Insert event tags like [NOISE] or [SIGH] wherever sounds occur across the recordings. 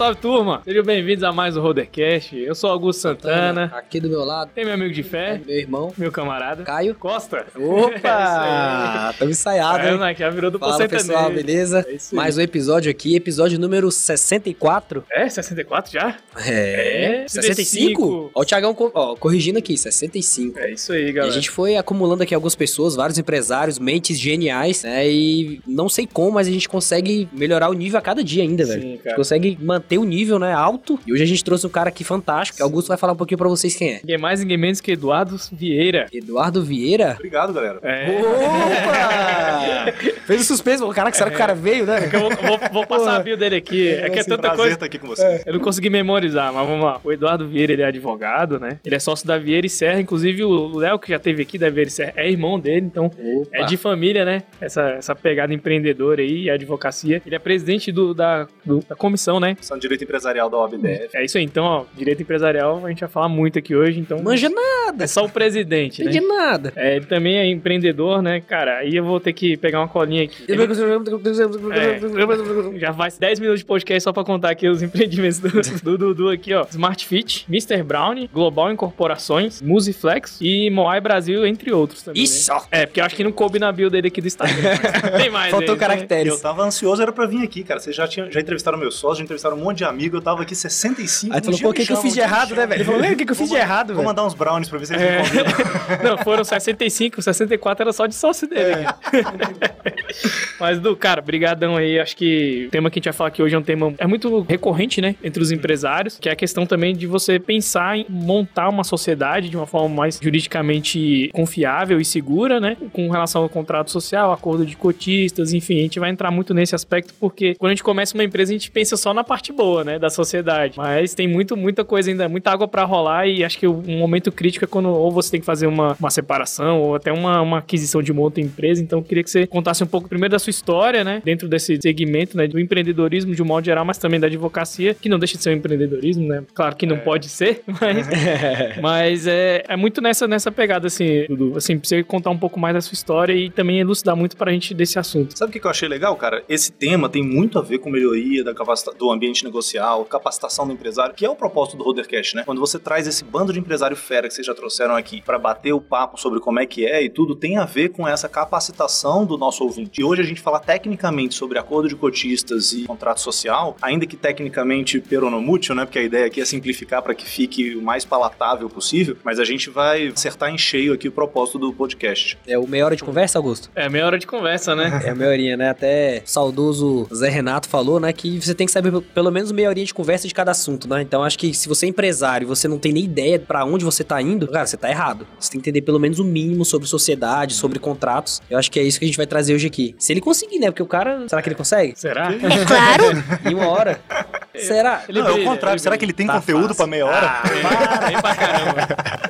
Salve, turma! Sejam bem-vindos a mais um Rodercast. Eu sou Augusto Santana. Aqui do meu lado, Tem meu amigo de fé, meu irmão, meu camarada. Caio. Costa. Opa! Estamos [LAUGHS] ensaiados, É, hein? né, que já virou do Fala, pessoal, beleza? É. Mais um episódio aqui, episódio número 64. É, 64 já? É, É, 65? Ó, o Thiagão ó, corrigindo aqui, 65. É isso aí, E a galera. gente foi acumulando aqui algumas pessoas, vários empresários, mentes geniais, né? E não sei como, mas a gente consegue melhorar o nível a cada dia ainda, velho. Sim, A gente cara. consegue manter o nível, né, alto. E hoje a gente trouxe um cara aqui fantástico, que Augusto vai falar um pouquinho pra vocês quem é. Ninguém mais, ninguém menos que Eduardo Vieira. Eduardo Vieira. Obrigado, galera. É. Opa! [LAUGHS] Fez o suspense, o cara que será que o cara veio, né? Eu vou, vou- vou passar a bio dele aqui. É que é um tanta prazer coisa. estar aqui com você. Eu não consegui memorizar, mas vamos lá. O Eduardo Vieira, ele é advogado, né? Ele é sócio da Vieira e Serra. Inclusive, o Léo, que já teve aqui da Vieira e Serra, é irmão dele. Então, é de família, né? Essa, essa pegada empreendedora aí, a advocacia. Ele é presidente do, da, do- da comissão, né? Sou direito empresarial da OABDF. É isso aí. Então, ó, direito empresarial, a gente vai falar muito aqui hoje. Então, Manja nada, é só o presidente, né? entendi nada. É, ele também é empreendedor, né, cara? Aí eu vou ter que pegar uma colinha aqui. Ele- É, já faz 10 minutos de podcast só pra contar aqui os empreendimentos do, do Dudu aqui, ó. Smart Fit, Mr. Brown, Global Incorporações, Musiflex e Moai Brasil, entre outros também. né? Isso! É, porque eu acho que não coube na bio dele aqui do Instagram. [LAUGHS] Tem mais Faltou aí, né? Caracteres. eu tava ansioso, era pra vir aqui, cara. Vocês já, tinham, já entrevistaram meu sócio, já entrevistaram um monte de amigo. Eu tava aqui 65. Aí tu falou, pô, o que, que eu fiz de errado, né, velho? Ele falou, o que, que eu fiz de Vou- errado, Vou velho? mandar uns brownies pra ver se eles É. Não, foram 65, 64 era só de sócio dele. É. [LAUGHS] Mas, do cara, brigadão aí. Acho que o tema que a gente vai falar aqui hoje é um tema é muito recorrente, né, entre os empresários, que é a questão também de você pensar em montar uma sociedade de uma forma mais juridicamente confiável e segura, né, com relação ao contrato social, acordo de cotistas, enfim, a gente vai entrar muito nesse aspecto porque quando a gente começa uma empresa a gente pensa só na parte boa, né, da sociedade, mas tem muito, muita coisa ainda, muita água pra rolar e acho que um momento crítico é quando ou você tem que fazer uma, uma separação ou até uma, uma aquisição de uma outra empresa, então eu queria que você contasse um pouco primeiro da sua história, né, dentro desse segmento, né, do empreendedorismo de um modo geral, mas também da advocacia, que não deixa de ser um empreendedorismo, né, claro que não pode ser, [LAUGHS] mas, [LAUGHS] mas é, é muito nessa, nessa pegada, assim, Dudu, assim, pra você contar um pouco mais da sua história e também elucidar muito pra gente desse assunto. Sabe o que que eu achei legal, cara? Esse tema tem muito a ver com melhoria da capacita- do ambiente negocial, capacitação do empresário, que é o propósito do Rodercast, né? Quando você traz esse bando de empresário fera que vocês já trouxeram aqui pra bater o papo sobre como é que é e tudo, tem a ver com essa capacitação do nosso ouvinte. E hoje a gente fala tecnicamente sobre acordo de cotistas e contrato social, ainda que tecnicamente peronomútil, né? Porque a ideia aqui é simplificar para que fique o mais palatável possível, mas a gente vai acertar em cheio aqui o propósito do podcast. É o meia hora de conversa, Augusto? É meia hora de conversa, né? [LAUGHS] É a meia horinha, né? Até saudoso Zé Renato falou, né? Que você tem que saber pelo menos meia horinha de conversa de cada assunto, né? Então acho que se você é empresário e você não tem nem ideia pra onde você tá indo, cara, você tá errado. Você tem que entender pelo menos o mínimo sobre sociedade, sobre contratos. Eu acho que é isso que a gente vai trazer hoje aqui. Se ele conseguir, né? Porque o cara. Será que ele consegue? Será? É [LAUGHS] claro. Em uma hora? Será? Ele Não, é o brilha, contrário. ele Será que brilha. ele tem Tá conteúdo fácil. pra meia hora? Ah, bem pra caramba. [LAUGHS]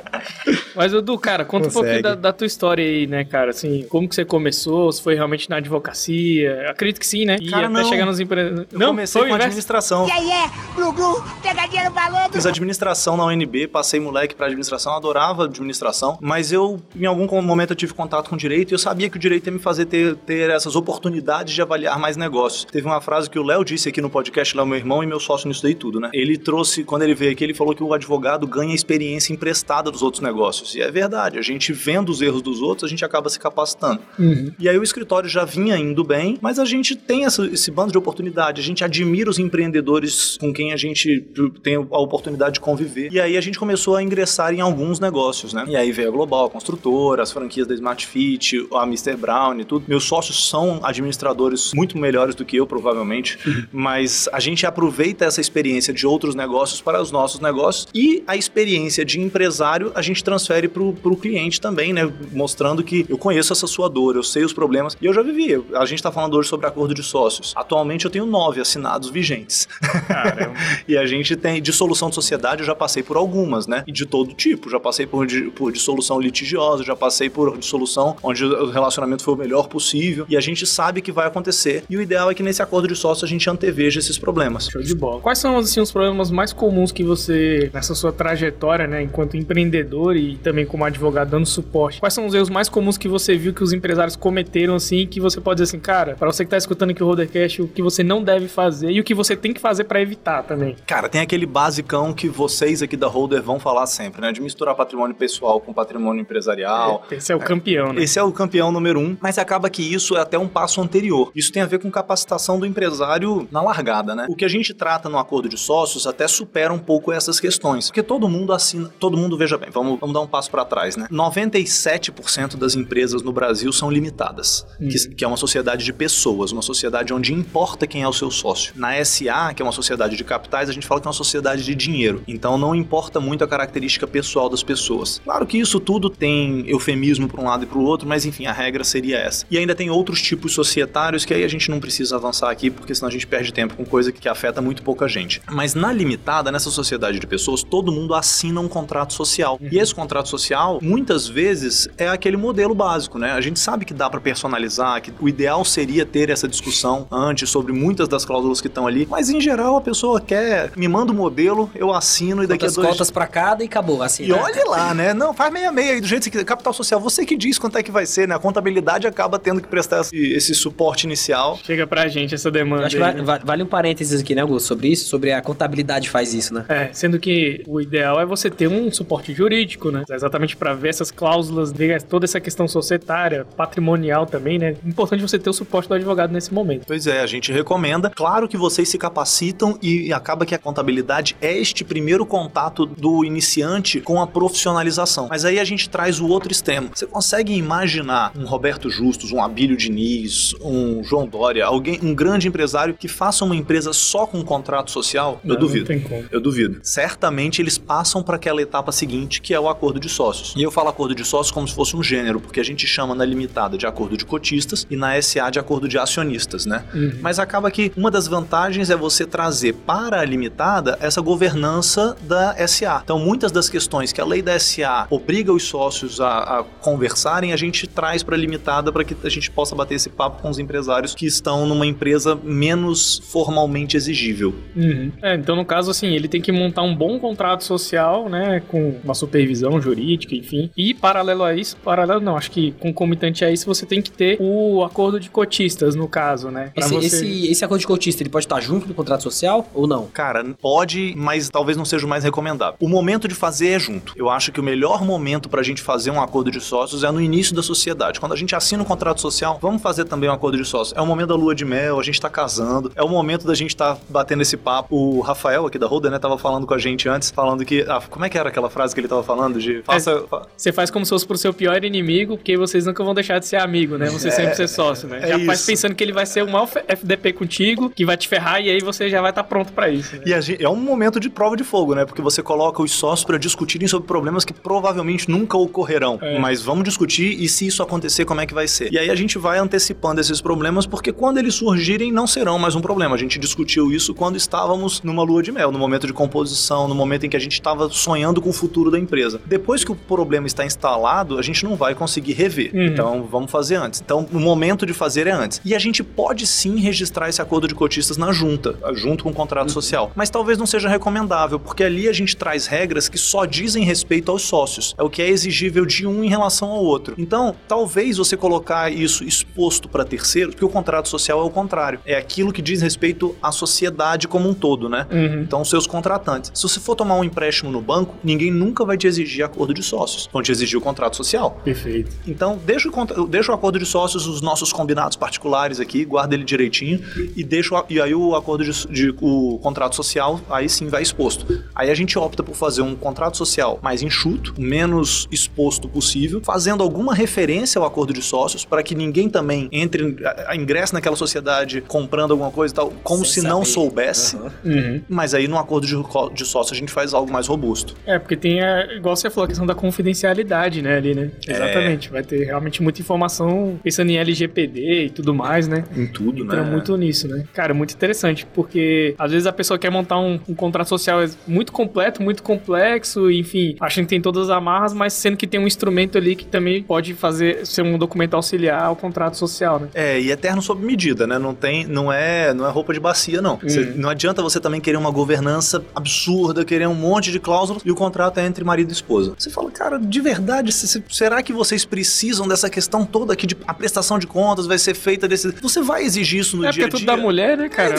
Mas, Dudu, cara, conta um Consegue. pouquinho da, da tua história aí, né, cara? Assim, como que você começou? Se foi realmente na advocacia? Acredito que sim, né? E Cara, até não. chegar nos empresas. Eu Não, comecei com administração. E aí, é, Gugu, pegadinha no balão. Fiz administração na UNB, passei moleque pra administração, adorava administração, mas eu, em algum momento, eu tive contato com direito e eu sabia que o direito ia me fazer ter, ter essas oportunidades de avaliar mais negócios. Teve uma frase que o Léo disse aqui no podcast, lá meu irmão e meu sócio nisso daí tudo, né? Ele trouxe, quando ele veio aqui, ele falou que o advogado ganha experiência emprestada dos outros negócios. E é verdade, a gente vendo os erros dos outros, a gente acaba se capacitando. Uhum. E aí o escritório já vinha indo bem, mas a gente tem essa- esse bando de oportunidade, a gente admira os empreendedores com quem a gente tem a oportunidade de conviver. E aí a gente começou a ingressar em alguns negócios, né? E aí veio a Global, a construtora, as franquias da Smart Fit, a Mr. Brown e tudo. Meus sócios são administradores muito melhores do que eu, provavelmente, mas a gente aproveita essa experiência de outros negócios para os nossos negócios e a experiência de empresário a gente transfere para o cliente também, né? Mostrando que eu conheço essa sua dor, eu sei os problemas e eu já vivi. A gente está falando hoje sobre acordo de sócios. Atualmente eu tenho nove assinados vigentes. Caramba. [LAUGHS] E a gente tem dissolução de sociedade, eu já passei por algumas, né? E de todo tipo. Já passei por, por dissolução litigiosa, já passei por dissolução onde o relacionamento foi o melhor possível. E a gente sabe que vai acontecer. E o ideal é que nesse acordo de sócio a gente anteveja esses problemas. Show de bola. Quais são assim, os problemas mais comuns que você, nessa sua trajetória, né, enquanto empreendedor e também como advogado dando suporte, quais são os erros mais comuns que você viu que os empresários cometeram assim, que você pode dizer assim, cara, para você que tá escutando aqui o Rodercast, o que você não deve fazer e o que você tem que fazer para evitar também. Cara, tem aquele basicão que vocês aqui da Holder vão falar sempre, né? De misturar patrimônio pessoal com patrimônio empresarial. É, esse é o campeão, né? Esse é o campeão número um, mas acaba que isso é até um passo anterior. Isso tem a ver com capacitação do empresário na largada, né? O que a gente trata no acordo de sócios até supera um pouco essas questões, porque todo mundo assina, todo mundo veja bem, vamos, vamos dar um passo para trás, né? 97% das empresas no Brasil são limitadas, hum. que, que é uma sociedade de pessoas, uma sociedade onde importa quem é o seu sócio. Na SA, que é uma sociedade de capitais, a gente fala que é uma sociedade de dinheiro. Então não importa muito a característica pessoal das pessoas. Claro que isso tudo tem eufemismo para um lado e para o outro, mas enfim, a regra seria essa. E ainda tem outros tipos societários que aí a gente não precisa avançar aqui, porque senão a gente perde tempo com coisa que afeta muito pouca gente. Mas na limitada, nessa sociedade de pessoas, todo mundo assina um contrato social. Uhum. E esse contrato social, muitas vezes, é aquele modelo básico, né? A gente sabe que dá para personalizar, que o ideal seria ter essa discussão antes sobre muitas das cláusulas que estão ali, mas em geral a pessoa quer, me manda o modelo, eu assino e daqui Quantas a dois... cotas para cada e acabou, assim. E né? olhe lá, né? Não, faz meia meia aí, do jeito que quiser. Capital social, você que diz quanto é que vai ser, né? A contabilidade acaba tendo que prestar esse, esse suporte inicial. Chega pra gente essa demanda. acho aí, que vale, vale, um parênteses aqui, né, Augusto, sobre isso, sobre a contabilidade faz isso, né? É, sendo que o ideal é você ter um suporte jurídico, né? Exatamente para ver essas cláusulas, ver toda essa questão societária, patrimonial também, né? Importante você ter o suporte do advogado nesse momento. Pois é, a gente recomenda. Claro que vocês se capacitam e acaba que a contabilidade é este primeiro contato do iniciante com a profissionalização. Mas aí a gente traz o outro extremo. Você consegue imaginar um Roberto Justus, um Abílio Diniz, um João Dória, alguém, um grande empresário que faça uma empresa só com um contrato social? Eu não, duvido. Não eu duvido. Certamente eles passam para aquela etapa seguinte, que é o acordo de sócios. E eu falo acordo de sócios como se fosse um gênero, porque a gente chama na limitada de acordo de cotistas e na SA de acordo de acionistas, né? Uhum. Mas acaba que uma das vantagens é você trazer para a limitada essa governança da SA. Então, muitas das questões que a lei da SA obriga os sócios a, a conversarem, a gente traz para a limitada para que a gente possa bater esse papo com os empresários que estão numa empresa menos formalmente exigível. Uhum. É, então, no caso, assim, ele tem que montar um bom contrato social, né, com uma supervisão jurídica, enfim. E, paralelo a isso, paralelo não, acho que concomitante a isso, você tem que ter o acordo de cotistas, no caso, né? Esse, você... esse, esse, acordo de cotista, ele pode estar junto do contrato social ou não? Cara, pode, mas talvez não seja o mais recomendável. O momento de fazer é junto. Eu acho que o melhor momento para a gente fazer um acordo de sócios é no início da sociedade. Quando a gente assina um contrato social, vamos fazer também um acordo de sócios. É o momento da lua de mel, a gente tá casando, é o momento da gente tá batendo esse papo. O Rafael aqui da Roda, né, tava falando com a gente antes, falando que. Ah, como é que era aquela frase que ele tava falando? De faça. É, você faz como se fosse pro seu pior inimigo, porque vocês nunca vão deixar de ser amigo, né? Você é, sempre ser sócio, né? É já isso. faz pensando que ele vai ser o maior FDP contigo, que vai te ferrar, e aí você já vai estar tá pronto para isso. Né? E gente, é um momento de prova de fogo, né? Porque você coloca os sócios para discutirem sobre problemas que provavelmente nunca ocorrerão. É. Mas vamos discutir e se isso acontecer, como é que vai ser? E aí a gente vai antecipando esses problemas, porque quando eles surgirem, não serão mais um problema. A gente discutiu isso quando estávamos numa lua de mel, no momento de composição, no momento em que a gente estava sonhando com o futuro da empresa. Depois que o problema está instalado, a gente não vai conseguir rever. Uhum. Então vamos fazer antes. Então o momento de fazer é antes. E a gente pode sim registrar esse acordo de cotistas na junta, junto com o contrato uhum. social. Mas talvez não seja recomendável, porque ali a gente traz regras que só dizem respeito aos sócios. É o que é exigível de um em relação ao outro. Então, talvez você colocar isso exposto para terceiros, porque o contrato social é o contrário. É aquilo que diz respeito à sociedade como um todo, né? Uhum. Então, seus contratantes. Se você for tomar um empréstimo no banco, ninguém nunca vai te exigir acordo de sócios. Vão te exigir o contrato social. Perfeito. Então, deixa o, deixa o acordo de sócios, os nossos combinados particulares aqui, guarda ele direitinho e deixa o, e aí o acordo de, de o contrato social aí sim vai exposto. Aí a gente opta por fazer um contrato social mais enxuto, menos exposto possível, fazendo alguma referência ao acordo de sócios para que ninguém também entre ingresse naquela sociedade comprando alguma coisa e tal, como Sem se não soubesse. Uhum. Uhum. Mas aí no acordo de, de sócio a gente faz algo mais robusto. É, porque tem a, igual você falou, a questão da confidencialidade, né, ali, né? É. Exatamente. Vai ter realmente muita informação pensando em LGPD e tudo mais, né? Em tudo, Entra né? muito nisso, né? Cara, muito interessante, porque às vezes a pessoa quer montar um, um contrato social muito completo, muito complexo, enfim, acha que tem todas as amarras, mas sendo que tem um instrumento ali que também pode fazer ser um documento auxiliar ao contrato social, né? É, e eterno sob medida, né? Não tem, não é, não é roupa de bacia, não. Hum. Você, não adianta você também querer uma governança absurda, querer um monte de cláusulas e o contrato é entre marido e esposa. Você fala, cara, de verdade, se- se- será que vocês precisam dessa questão toda aqui de a prestação de contas vai ser feita desse. Você vai exigir isso no É dia porque a é dia? tudo da mulher, né, cara?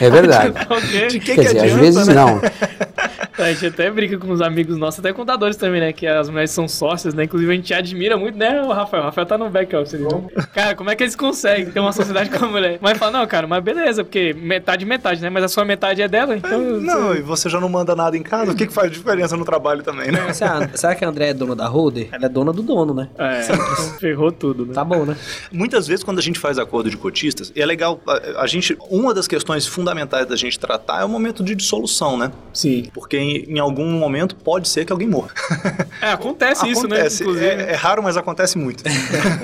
É verdade. [LAUGHS] De que Quer que dizer, às adianta, vezes né? não. A gente até brinca com os amigos nossos, até contadores também, né? Que as mulheres são sócias, né? Inclusive a gente admira muito, né, o Rafael? O Rafael tá no back office. Cara, como é que eles conseguem ter uma sociedade com a mulher? Mas fala, não, cara, mas beleza, porque metade, metade, né? Mas a sua metade é dela, então. Não, e você já não manda nada em casa, o que, que faz diferença no trabalho também, né? Será, será que a André é dona da Holder? Ela é dona do dono, né? É, [LAUGHS] ferrou tudo, né? Tá bom, né? Muitas vezes, quando a gente faz acordo de cotistas, e é legal, a, a gente. Uma das questões fundamentais da gente tratar é o momento de dissolução, né? Sim. Porque em, em algum momento pode ser que alguém morra. É, acontece, isso, né? Acontece. Inclusive. É, é raro, mas acontece muito.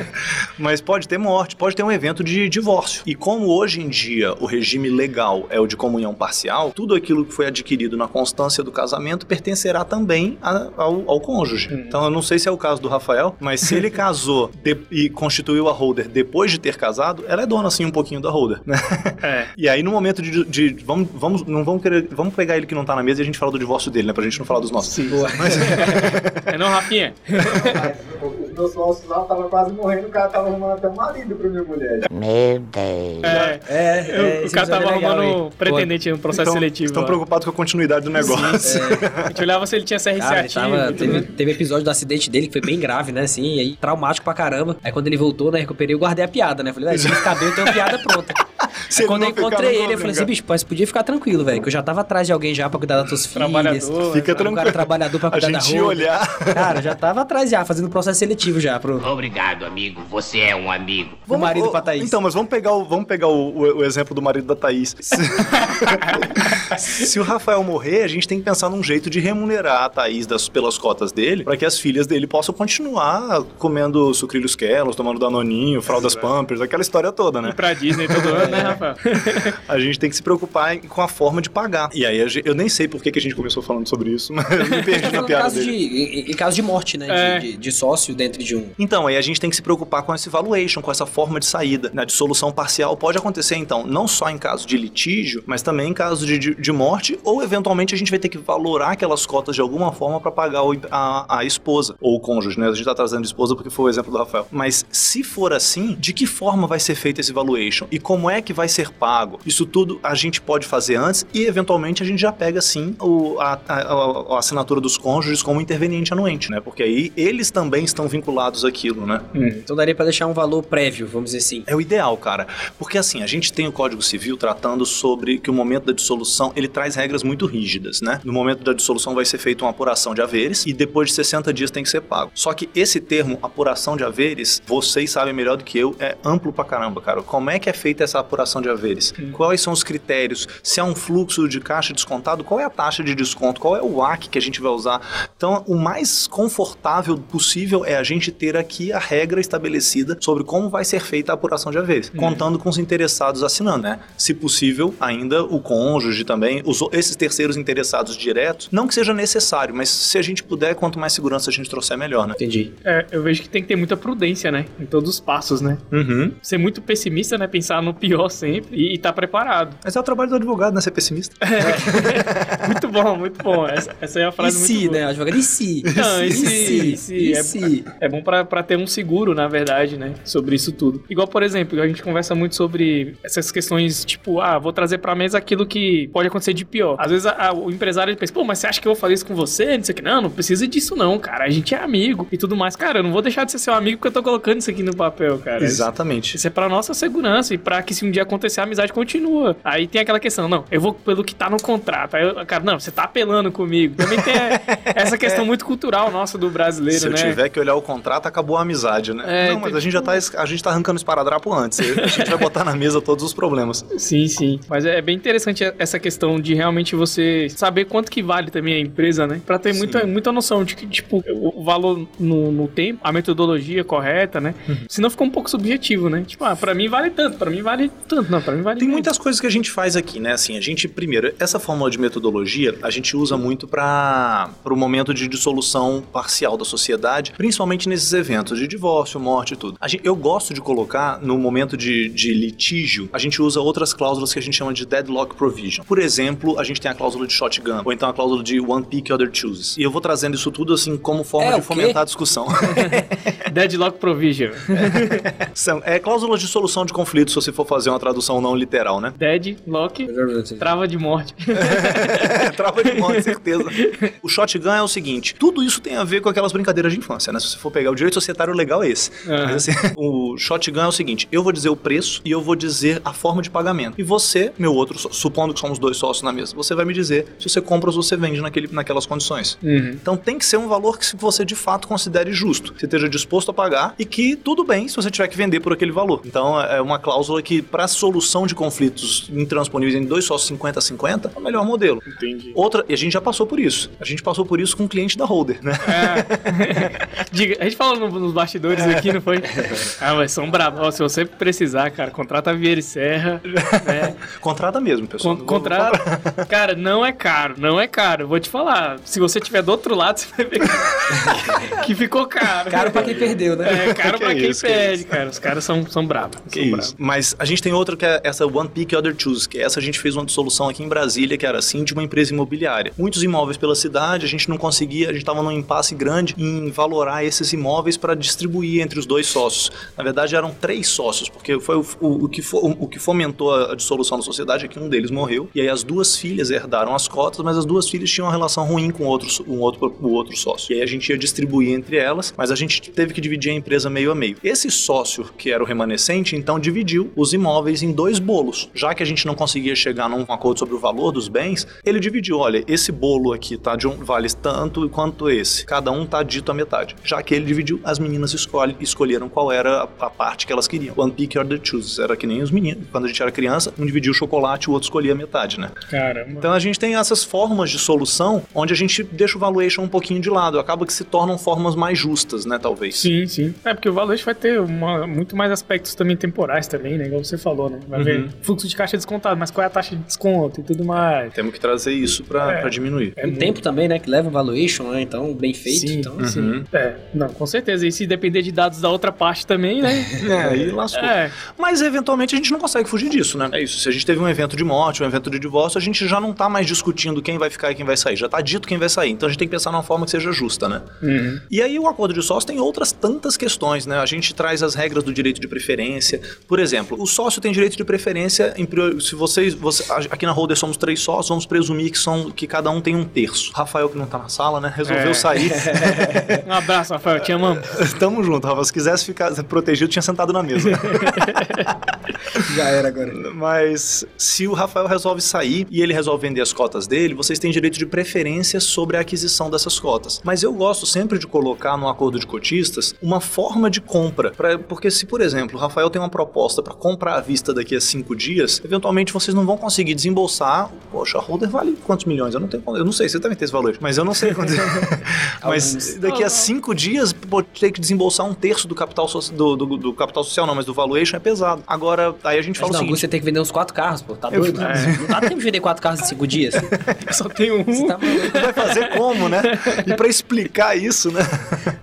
[LAUGHS] mas pode ter morte, pode ter um evento de divórcio. E como hoje em dia o regime legal é o de comunhão parcial, tudo aquilo que foi adquirido na constância do casamento pertencerá também a- ao, ao cônjuge. Então eu não sei se é o caso do Rafael, mas se ele [LAUGHS] casou de- e constituiu a holder depois de ter casado, ela é dona assim um pouquinho da holder, né? É. [LAUGHS] E aí, no momento de. de- vamos, vamos, não vamos querer. Vamos pegar ele que não tá na mesa e a gente fala do divórcio dele, né? Pra gente não falar dos nossos. Sim. Boa. [LAUGHS] É não, Rafinha? Sócios lá estavam quase morrendo, o cara tava arrumando até um marido pra minha mulher. Meu Deus. É. É, Eu- é, o cara tava é legal, arrumando hein? pretendente no processo Então, seletivo. Estão preocupados com a continuidade do negócio. A gente olhava se ele tinha CRC Cara, ativo. tava, teve, teve episódio do acidente dele que foi bem grave, né? Assim, e aí traumático pra caramba. Aí quando ele voltou, né? Recuperei, eu guardei a piada, né? Falei, "Ah, se ele ficar bem, eu tenho a piada pronta. Se quando eu encontrei ele, eu falei assim, bicho, mas podia ficar tranquilo, velho. Que eu já tava atrás de alguém já pra cuidar das tuas filhas. Trabalhador. Fica Um cara tranquilo. trabalhador pra A cuidar da roupa. olhar. Cara, já tava atrás já, fazendo processo seletivo já pro, Obrigado, amigo. Você é um amigo. pro marido pra Thaís. Então, mas vamos pegar o, vamos pegar o, o- o exemplo do marido da Thaís. Se, [LAUGHS] se o Rafael morrer, a gente tem que pensar num jeito de remunerar a Thaís das, pelas cotas dele, para que as filhas dele possam continuar comendo sucrilhos quelos, tomando danoninho, fraldas pampers, aquela história toda, né? E pra Disney todo ano, né, Rafael? [LAUGHS] A gente tem que se preocupar com a forma de pagar. E aí, eu nem sei por que, a gente começou falando sobre isso, [LAUGHS] mas eu me perdi na Falando piada caso dele. de, em, em caso de morte, né? de- É. De, de sócio dentro de um. Então, aí a gente tem que se preocupar com esse valuation, com essa forma de saída. Né? A dissolução parcial pode acontecer, então, não só em caso de litígio, mas também em caso de, de, de morte, ou eventualmente a gente vai ter que valorar aquelas cotas de alguma forma para pagar o- a, a esposa, ou o cônjuge, né? A gente tá trazendo esposa porque foi o exemplo do Rafael. Mas se for assim, de que forma vai ser feito esse valuation? E como é que vai ser pago? Isso tudo a gente pode fazer antes e, eventualmente, a gente já pega, sim, o, a, a- a- a assinatura dos cônjuges como interveniente anuente, né? Porque aí eles também estão vinculados àquilo, né? Então daria pra deixar um valor prévio, vamos dizer assim. É o ideal, cara. Porque assim, a gente tem o Código Civil tratando sobre que o momento da dissolução, ele traz regras muito rígidas, né? No momento da dissolução vai ser feita uma apuração de haveres e depois de 60 dias tem que ser pago. Só que esse termo, apuração de haveres, vocês sabem melhor do que eu, é amplo pra caramba, cara. Como é que é feita essa apuração de haveres? Quais são os critérios? Se é um fluxo de caixa descontado, qual é a taxa de desconto? Qual é o WAC que a gente vai usar? Então, o mais confortável possível é a gente ter aqui a regra estabelecida sobre como vai ser feita a apuração de haveres, contando com os interessados assinando, né? Se possível, ainda o cônjuge também, os, esses terceiros interessados diretos, não que seja necessário, mas se a gente puder, quanto mais segurança a gente trouxer, melhor, né? Entendi. É, eu vejo que tem que ter muita prudência, né? Em todos os passos, né? Uhum. Ser muito pessimista, né? Pensar no pior sempre e estar preparado. Mas é o trabalho do advogado, né? Ser pessimista. [LAUGHS] Muito bom, muito bom. Essa, essa é a E frase se, muito boa. né? Advogado, e se? Não, e se, e se, E é- se? É bom pra, pra ter um seguro, na verdade, né? Sobre isso tudo. Igual, por exemplo, a gente conversa muito sobre essas questões, tipo, ah, vou trazer pra mesa aquilo que pode acontecer de pior. Às vezes a- a- o empresário ele pensa, pô, mas você acha que eu vou fazer isso com você? Não sei o que. Não, não precisa disso não, cara. A gente é amigo e tudo mais. Cara, eu não vou deixar de ser seu amigo porque eu tô colocando isso aqui no papel, cara. Exatamente. Isso é pra nossa segurança e pra que se um dia acontecer a amizade continua. Aí tem aquela questão, não, eu vou pelo que tá no contrato. Aí, eu, cara, não, você tá apelando comigo. Também tem [LAUGHS] essa questão muito cultural nossa do brasileiro, Se eu né? tiver que olhar o contrato, acabou a amizade, né? É, não, mas tem a gente já tá, a gente tá arrancando esparadrapo antes. A gente vai botar na mesa todos os problemas. [LAUGHS] Sim, sim. Mas é bem interessante essa questão de realmente você saber quanto que vale também a empresa, né? Pra ter muita, muita noção de que, tipo, o valor no, no tempo, a metodologia correta, né? Senão fica um pouco subjetivo, né? Tipo, ah, pra mim vale tanto, pra mim vale tanto, não, pra mim vale Tem muito. muitas coisas que a gente faz aqui, né? Assim, a gente, primeiro, essa fórmula de metodologia a gente usa muito para o momento de dissolução parcial da sociedade, principalmente nesses eventos de divórcio, morte e tudo. A gente- eu gosto de colocar no momento de, de litígio, a gente usa outras cláusulas que a gente chama de deadlock provision. Por exemplo, a gente tem a cláusula de shotgun, ou então a cláusula de one pick other chooses. E eu vou trazendo isso tudo assim como forma É, de fomentar a discussão. [LAUGHS] Deadlock Provision. [LAUGHS] São- é cláusulas de solução de conflitos, se você for fazer uma tradução não literal, né? Deadlock, [LAUGHS] [LAUGHS] trava de morte. Trava de mão, certeza. O shotgun é o seguinte: tudo isso tem a ver com aquelas brincadeiras de infância, né? Se você for pegar o direito societário legal é esse. Aham. Mas, assim, [LAUGHS] o shotgun é o seguinte: eu vou dizer o preço e eu vou dizer a forma de pagamento. E você, meu outro, supondo que somos dois sócios na mesa, você vai me dizer se você compra ou se você vende naquele, naquelas condições. Uhum. Então tem que ser um valor que você de fato considere justo, que você esteja disposto a pagar e que tudo bem se você tiver que vender por aquele valor. Então é uma cláusula que, para solução de conflitos intransponíveis em dois sócios 50 a 50, é o melhor modelo. Entendi. Outra, e a gente já passou por isso. A gente passou por isso com um cliente da Holder, né? [LAUGHS] Diga, a gente falou no- nos bastidores aqui, não foi? Ah, mas são bravos. Ó, se você precisar, cara, contrata a Vieira e Serra. Né? [LAUGHS] Contrata mesmo, pessoal. Con contrata. [LAUGHS] Cara, não é caro, não é caro. Vou te falar. Se você tiver do outro lado, você vai ver que, que ficou caro. Caro pra quem perdeu, né? É, caro Que pra é quem isso, que perde, cara. Os caras são, são bravos. Que são isso. bravos. Mas a gente tem outra que é essa One Pick Other Choose, que essa a gente fez uma dissolução aqui em Brasília, que era assim, de uma empresa imobiliária. Muitos imóveis pela cidade, a gente não conseguia, a gente estava num impasse grande em valorar esses imóveis para distribuir entre os dois sócios. Na verdade, eram três sócios, porque foi o, o- o que, fo- o que fomentou a, dissolução da sociedade é que um deles morreu, e aí as duas filhas herdaram as cotas, mas as duas filhas tinham uma relação ruim com o outro, um outro, o outro sócio. E aí a gente ia distribuir entre elas, mas a gente teve que dividir a empresa meio a meio. Esse sócio, que era o remanescente, então dividiu os imóveis em dois bolos. Já que a gente não conseguia chegar num acordo sobre o valor dos bens, ele dividiu, olha, esse bolo aqui tá de um vale tanto quanto esse. Cada um tá dito a metade. Já que ele dividiu, as meninas escolhe, escolheram qual era a, a parte que elas queriam. One pick or the choose. Era que nem os meninos. Quando a gente era criança, um dividia o chocolate, o outro escolhia a metade, né? Caramba. Então a gente tem essas formas de solução onde a gente deixa o valuation um pouquinho de lado. Acaba que se tornam formas mais justas, né? Talvez. Sim, sim. É porque o valuation vai ter uma- muito mais aspectos também temporais também, né? Igual você falou, né? Vai Uhum. ver fluxo de caixa descontado, mas qual é a taxa de desconto e tudo mais. Temos que trazer isso pra, É. pra diminuir. É O tempo também, né? Que leva valuation, né? Então, bem feito. Sim, então, sim. Uhum. É, não, com certeza. E se depender de dados da outra parte também, né? [LAUGHS] É, aí lascou. É. Mas eventualmente a gente não consegue fugir disso, né? É isso. Se a gente teve um evento de morte, um evento de divórcio, a gente já não tá mais discutindo quem vai ficar e quem vai sair. Já tá dito quem vai sair. Então a gente tem que pensar numa forma que seja justa, né? Uhum. E aí o acordo de sócio tem outras tantas questões, né? A gente traz as regras do direito de preferência. Por exemplo, o sócio tem direito de preferência em se vocês, você- aqui na Holder somos três sócios, vamos presumir que são que cada um tem um terço. Rafael que não tá na sala, né? Resolveu É. sair. [LAUGHS] Um abraço, Rafael. Te amamos. [LAUGHS] Tamo junto, Rafa. Se quisesse ficar protegido, tinha sentado na mesa. [LAUGHS] Já era agora. Mas se o Rafael resolve sair e ele resolve vender as cotas dele, vocês têm direito de preferência sobre a aquisição dessas cotas. Mas eu gosto sempre de colocar no acordo de cotistas uma forma de compra. Pra- porque se, por exemplo, o Rafael tem uma proposta para comprar à vista daqui a cinco dias, eventualmente vocês não vão conseguir desembolsar. Poxa, a holder vale quantos milhões? Eu não tenho, eu não sei, você também tem esse valor, mas eu não sei quantos. [LAUGHS] mas daqui a cinco dias, pô, ter que desembolsar um terço do capital, so- do, do- do capital social, não, mas do valuation é pesado. Agora, aí a gente Mas fala o não, seguinte. você tem que vender uns quatro carros, pô. Tá doido? Não dá tempo de vender quatro carros em cinco dias. [LAUGHS] Só tem um. Você tá vai fazer como, né? E pra explicar isso, né?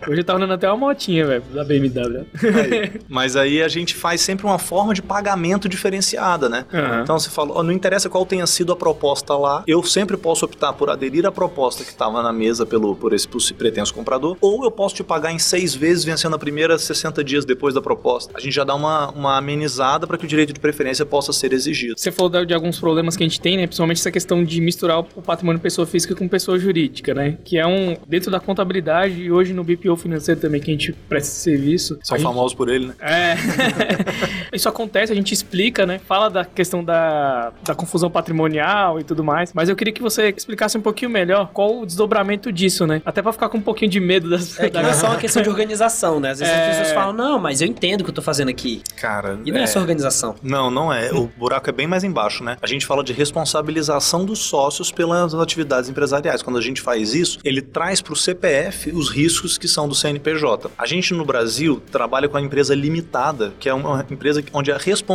Hoje tá andando até uma motinha, velho, da BMW. Aí. Mas aí a gente faz sempre uma forma de pagamento diferenciada, né? Aham. Então você fala, não interessa qual tenha sido a proposta lá, eu sempre posso optar por aderir à proposta que estava na mesa pelo, por esse pretenso comprador, ou eu posso te pagar em seis vezes, vencendo a primeira 60 dias depois da proposta. A gente já dá uma, uma amenizada para que o direito de preferência possa ser exigido. Você falou de alguns problemas que a gente tem, né? Principalmente essa questão de misturar o patrimônio pessoa física com pessoa jurídica, né? Que é um. Dentro da contabilidade e hoje no BPO financeiro também, que a gente presta serviço. São a gente- famosos por ele, né? É. [LAUGHS] Isso acontece, a gente explica, né? Fala da questão da, da confusão patrimonial e tudo mais. Mas eu queria que você explicasse um pouquinho melhor qual o desdobramento disso, né? Até pra ficar com um pouquinho de medo das. É que não é só uma questão de [LAUGHS] organização, né? Às vezes É. as pessoas falam, não, mas eu entendo o que eu tô fazendo aqui. Cara, E não é, só organização. Não, não é. O buraco é bem mais embaixo, né? A gente fala de responsabilização dos sócios pelas atividades empresariais. Quando a gente faz isso, ele traz para o CPF os riscos que são do CNPJ. A gente no Brasil trabalha com a empresa limitada, que é uma empresa onde a responsabilidade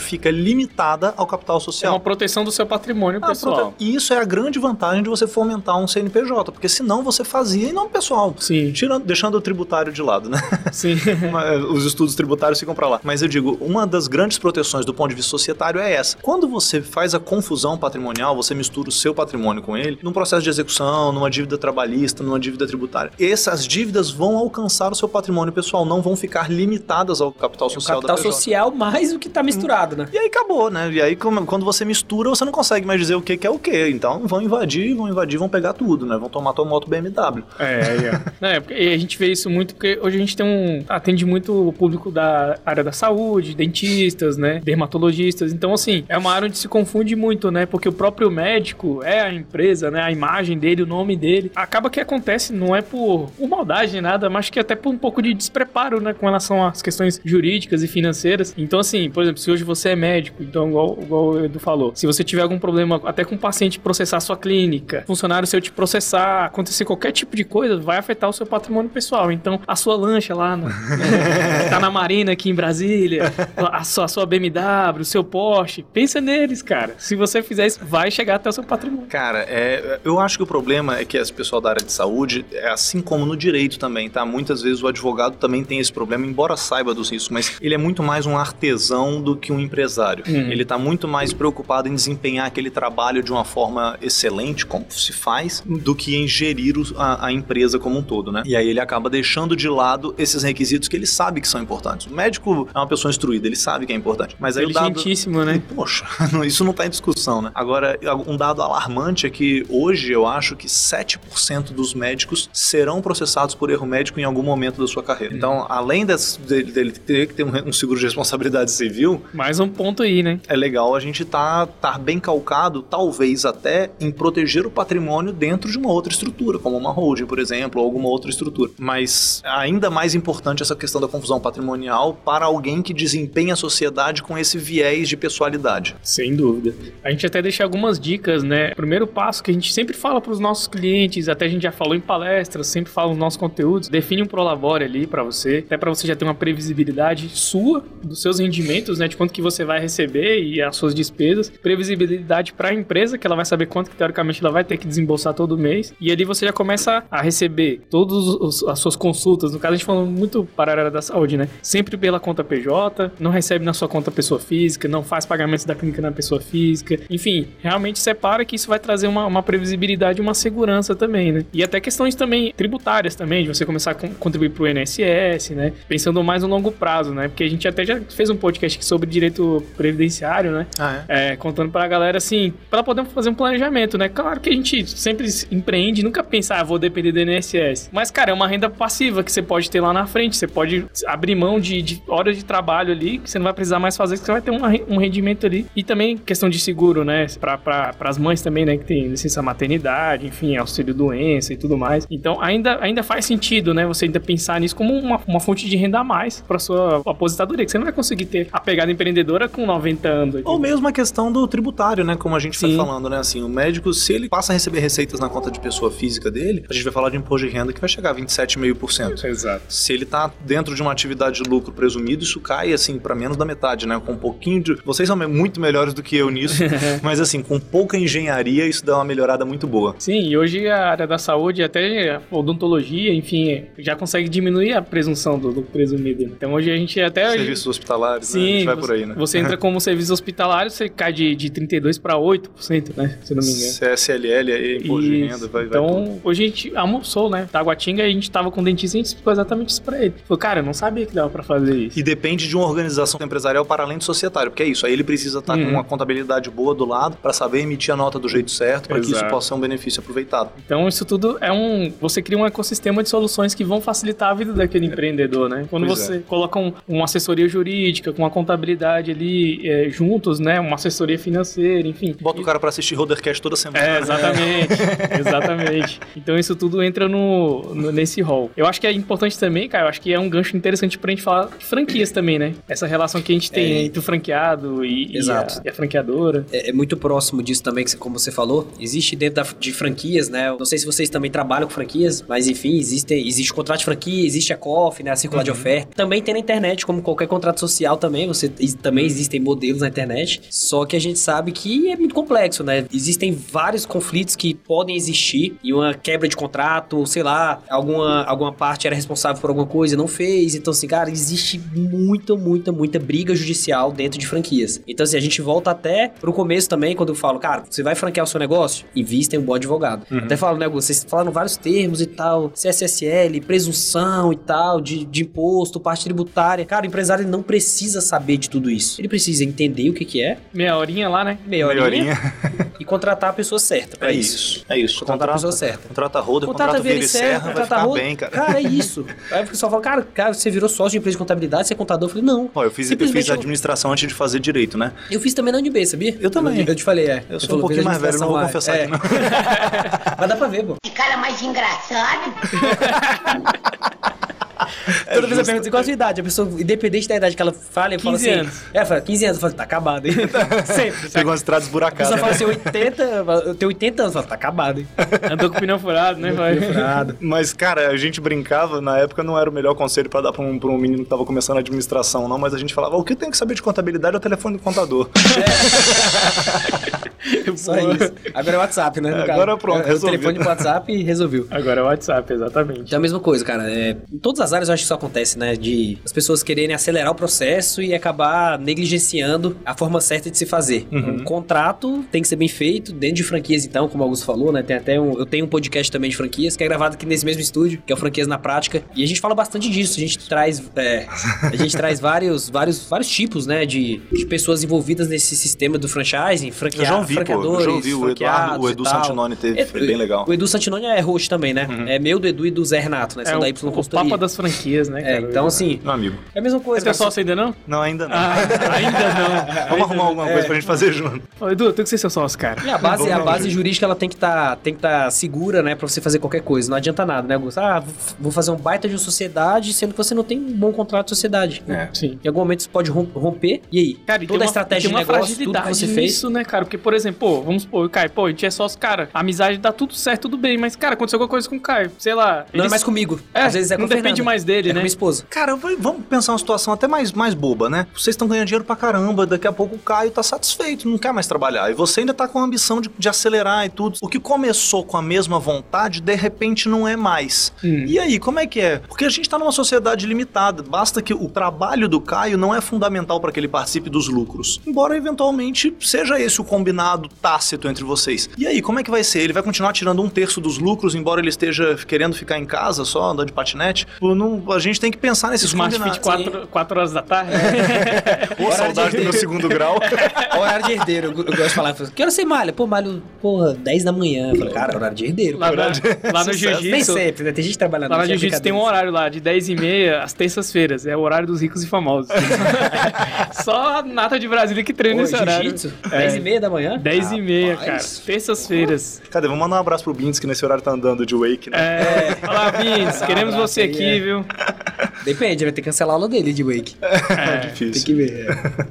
fica limitada ao capital É social. uma proteção do seu patrimônio Ah, pessoal. E isso é a grande vantagem de você fomentar um CNPJ, porque senão você fazia em nome pessoal. Sim, Tirando, deixando o tributário de lado, né? sim. [LAUGHS] Uma- Os estudos tributários ficam pra lá. Mas eu digo, uma das grandes proteções do ponto de vista societário é essa. Quando você faz a confusão patrimonial, você mistura o seu patrimônio com ele, num processo de execução, numa dívida trabalhista, numa dívida tributária. Essas dívidas vão alcançar o seu patrimônio pessoal, não vão ficar limitadas ao capital O social capital da PJ. social mais o que tá misturado, né? E aí acabou, né? E aí quando você mistura, você não consegue mais dizer o que que é o que. Então vão invadir, vão invadir, vão pegar tudo, né? Vão tomar tua moto BMW. É, [LAUGHS] aí, ó. É, porque a gente vê isso muito porque hoje a gente tem um. atende muito o público da área da saúde, dentistas, né? Dermatologistas. Então, assim, é uma área onde se confunde muito, né? Porque o próprio médico é a empresa, né? A imagem dele, o nome dele. Acaba que acontece, não é por, por maldade nem nada, mas que até por um pouco de despreparo, né? Com relação às questões jurídicas e financeiras. Então, assim, por exemplo, se hoje você é médico, então, igual, igual o Edu falou, se você tiver algum problema até com o paciente processar sua clínica, funcionário seu te processar, acontecer qualquer tipo de coisa, vai afetar o seu patrimônio pessoal. Então, a sua lancha lá, no, que [LAUGHS] tá na Marina aqui em Brasília, a sua, a sua BMW, o seu Porsche, pensa neles, cara. Se você fizer isso, vai chegar até o seu patrimônio. Cara, é, eu acho que o problema é que esse pessoal da área de saúde, é assim como no direito também, tá? Muitas vezes o advogado também tem esse problema, embora saiba dos riscos, mas ele é muito mais um artesão do que um empresário. Ele tá muito mais preocupado em desempenhar aquele trabalho de uma forma excelente, como se faz, do que em gerir a, a empresa como um todo, né? E aí ele acaba deixando de lado esses requisitos que ele sabe que são importantes. O médico é uma pessoa instruída, ele sabe que é importante. Mas aí o dado... Né? [LAUGHS] Poxa, [LAUGHS] isso não tá em discussão, né? Agora, um dado alarmante é que hoje eu acho que 7% dos médicos serão processados por erro médico em algum momento da sua carreira. Então, além desse- dele, dele ter que ter um, um seguro de responsabilidade civil, Mais um ponto aí, né? é legal a gente tá, tá bem calcado, talvez até em proteger o patrimônio dentro de uma outra estrutura, como uma holding, por exemplo, ou alguma outra estrutura. Mas ainda mais importante essa questão da confusão patrimonial para alguém que desempenha a sociedade com esse viés de pessoalidade. Sem dúvida. A gente até deixa algumas dicas, né? O primeiro passo que a gente sempre fala para os nossos clientes, até a gente já falou em palestras, sempre fala nos nossos conteúdos, define um prolabore ali para você, até para você já ter uma previsibilidade sua dos seus rendimentos, né? De quanto que você vai receber e as suas despesas, previsibilidade para a empresa, que ela vai saber quanto que teoricamente ela vai ter que desembolsar todo mês, e ali você já começa a receber todas as suas consultas. No caso, a gente falando muito para a área da saúde, né? Sempre pela conta PJ, não recebe na sua conta pessoa física, não faz pagamentos da clínica na pessoa física. Enfim, realmente separa que isso vai trazer uma, uma previsibilidade e uma segurança também, né? E até questões também tributárias também, de você começar a con- contribuir pro INSS, né? Pensando mais no longo prazo, né? Porque a gente até já fez um podcast aqui sobre direito previdenciário, né? Ah, é? É, contando pra galera assim, pra poder fazer um planejamento, né? Claro que a gente sempre empreende, nunca pensa, ah, vou depender do INSS. Mas, cara, é uma renda passiva que você pode ter lá na frente. Você pode abrir mão de, de horas de trabalho ali, que você não vai precisar mais fazer, que você vai ter uma um rendimento ali. E também questão de seguro, né? Pra, pra, pras mães também, né? Que tem licença maternidade, enfim, auxílio doença e tudo mais. Então, ainda, ainda faz sentido, né? Você ainda pensar nisso como uma, uma fonte de renda a mais pra sua aposentadoria, que você não vai conseguir ter a pegada empreendedora com 90 anos. Ou mesmo a questão do tributário, né? Como a gente Sim. foi falando, né? Assim, o médico, se ele passa a receber receitas na conta de pessoa física dele, a gente vai falar de imposto de renda que vai chegar a 27,5%. Exato. Se ele tá dentro de uma atividade de lucro presumido, isso cai, assim, para menos da metade, né? Com um pouquinho de. Vocês são muito melhores do que eu nisso, [LAUGHS] mas, assim, com pouca engenharia, isso dá uma melhorada muito boa. Sim, e hoje a área da saúde, até odontologia, enfim, já consegue diminuir a presunção do lucro presumido. Então hoje a gente até. Serviços hospitalares, Sim, gente vai você, por aí, né? você entra como [LAUGHS] serviço hospitalário, você cai de, de 32% para 8%, né? Se não me engano. CSLL aí, imposto de renda, vai, vai então, tudo. hoje a gente almoçou, né? Taguatinga, a gente tava com o dentista e a gente explicou exatamente isso pra ele. Falou, cara, eu não sabia que dava pra fazer isso. E depende de uma organização empresarial para além do societário, porque é isso. Aí ele precisa estar Uhum. com uma contabilidade boa do lado para saber emitir a nota do jeito certo, para que isso possa ser um benefício aproveitado. Então, isso tudo é um. Você cria um ecossistema de soluções que vão facilitar a vida daquele empreendedor, né? Quando Pois você coloca um, uma assessoria jurídica, com uma contabilidade ali é, juntos, né? Uma assessoria financeira, enfim. Bota o cara para assistir Rodercast toda semana. É, exatamente. [LAUGHS] exatamente. Então isso tudo entra no, no- nesse rol. Eu acho que é importante também, cara, eu acho que é um gancho interessante pra gente falar de franquias [CLEARS THROAT] também, né? Essa relação que a gente tem É. entre o franqueado e, e Exato. a, e a franqueadora. É, é muito próximo disso também, que como você falou. Existe dentro da- de franquias, né? Eu Não sei se vocês também trabalham com franquias, mas enfim, existe, existe o contrato de franquia, existe a COF, né? A circular de oferta. Também tem na internet, como qualquer contrato social também. Também, você também existem modelos na internet, só que a gente sabe que é muito complexo, né? Existem vários conflitos que podem existir e uma quebra de contrato, ou sei lá, alguma, alguma parte era responsável por alguma coisa e não fez. Então, assim, cara, existe muita, muita, muita briga judicial dentro de franquias. Então, assim, a gente volta até pro começo também, quando eu falo, cara, você vai franquear o seu negócio? Invista em um bom advogado. Até falo, né, vocês falaram vários termos e tal, CSSL, presunção e tal, de, de imposto, parte tributária. Cara, o empresário não precisa saber de tudo isso. Ele precisa entender o que que é, Meia horinha lá, né? meia horinha, Melhorinha. [LAUGHS] e contratar a pessoa certa pra É isso. isso. É isso. Contratar a pessoa certa. Contrata roda, Contrata contrata e VLC, serra, vai contrata ficar roda. bem, cara. Cara, é isso. Aí o pessoal fala, cara, cara, você virou sócio de empresa de contabilidade, você é contador? Eu falei, não. Ó, eu fiz, eu fiz administração antes de fazer direito, né? Eu fiz também na UNB, sabia? Eu também. Eu te falei, é. Eu Você sou um falou, fez pouquinho mais velho, não vou confessar lá. aqui, não. [LAUGHS] Mas dá pra ver, pô. Que cara mais engraçado. [LAUGHS] Toda vez eu pergunto qual a sua idade, a pessoa, independente da idade que ela fala, eu falo 15 assim. anos. É, fala 15 anos, eu falo, tá acabado, hein? [LAUGHS] Sempre. Pegou umas estradas A buracadas. pessoa fala assim, 80, eu tenho 80 anos, eu falo, tá acabado, hein? Andou com o pneu furado, né? Vai. Furado. Mas, cara, a gente brincava, na época não era o melhor conselho pra dar pra um, pra um menino que tava começando a administração, não, mas a gente falava, o que tem que saber de contabilidade é o telefone do contador. [LAUGHS] [LAUGHS] [LAUGHS] Só isso. Agora é WhatsApp, né? no É, caso. agora pronto, É, o resolvido. telefone pro WhatsApp e resolveu. Agora é o WhatsApp, exatamente. Então é a mesma coisa, cara. É, em todas as áreas eu acho que isso acontece, né? De as pessoas quererem acelerar o processo e acabar negligenciando a forma certa de se fazer. Uhum. Um contrato tem que ser bem feito, dentro de franquias, então, como o Augusto falou, né? Tem até um. Eu tenho um podcast também de franquias, que é gravado aqui nesse mesmo estúdio, que é o Franquias na Prática. E a gente fala bastante disso. A gente traz. é, a gente traz vários, vários, vários tipos, né? De, de pessoas envolvidas nesse sistema do franchising, franquear, Eu já ouvi, pô, eu já ouvi. O Eduardo, franqueados o Edu. Santinoni teve, É, foi bem legal. O Edu Santinoni é host também, né? É meu, do Edu e do Zé Renato, né? É São o, da Y o Consultoria. Papa das franquias, né, É, cara? então assim, Meu amigo. é a mesma Você coisa. tem cara. sócio ainda não? Não, ainda não. Ah, ainda não. [LAUGHS] Vamos arrumar alguma coisa pra gente fazer junto. Ô, Edu, tem que ser seu sócio, cara. E a base, a base jurídica ela tem que estar tem que tá segura, né, pra você fazer qualquer coisa. Não adianta nada, né, Augusto? Ah, vou fazer um baita de uma sociedade, sendo que você não tem um bom contrato de sociedade. É. Sim. Em algum momento isso pode rom- romper. E aí? Cara, e toda a estratégia uma de negócio, tudo que você fez. nisso, né, cara? Porque, por exemplo, pô, vamos supor, o Caio, pô, a gente é sócio, cara, a amizade dá tudo certo, tudo bem, mas, cara, aconteceu alguma coisa com o Caio, sei lá. Não é mais comigo. É, Às vezes é com não depende Fernanda. mais dele, é com né? minha esposa. Cara, vamos pensar uma situação até mais, mais boba, né? Vocês estão ganhando dinheiro pra caramba, daqui a pouco o Caio tá satisfeito, não quer mais trabalhar. E você ainda tá com a ambição de, de acelerar e tudo. O que começou com a mesma vontade, de repente não é mais. Hum. E aí, como é que é? Porque a gente tá numa sociedade limitada. Basta que o trabalho do Caio não é fundamental para que ele participe dos lucros. Embora eventualmente seja esse o combinado tácito entre vocês. E aí, como é que vai ser? Ele vai continuar tirando um terço dos lucros, embora ele esteja querendo ficar em casa só, andando de patinete? Não- a gente tem que pensar nesses Smart combinados. Fit 4, 4 horas da tarde. [LAUGHS] Ô, saudade do meu segundo grau. [LAUGHS] horário de herdeiro. Eu, eu gosto de falar. Que hora você malha? Pô, malho, porra, 10 da manhã. Eu falei, cara, horário de herdeiro. Lá, lá no Sucesso. Nem jiu-jitsu. sempre, né? Tem gente trabalhando. Lá no é jiu-jitsu tem um horário lá, de 10 e meia às terças-feiras. É o horário dos ricos e famosos. [LAUGHS] Só a nata de Brasília que treina Pô, nesse horário. jiu-jitsu? É. 10 e meia da manhã? 10 e meia, cara. Terças-feiras. Cadê? Vamos mandar um abraço pro Bins, que nesse horário tá andando de wake, né? É. Olá. Dá um Queremos abraço você aí, aqui, é. viu? Depende, vai ter que cancelar a aula dele de wake. É, Tem difícil. que ver.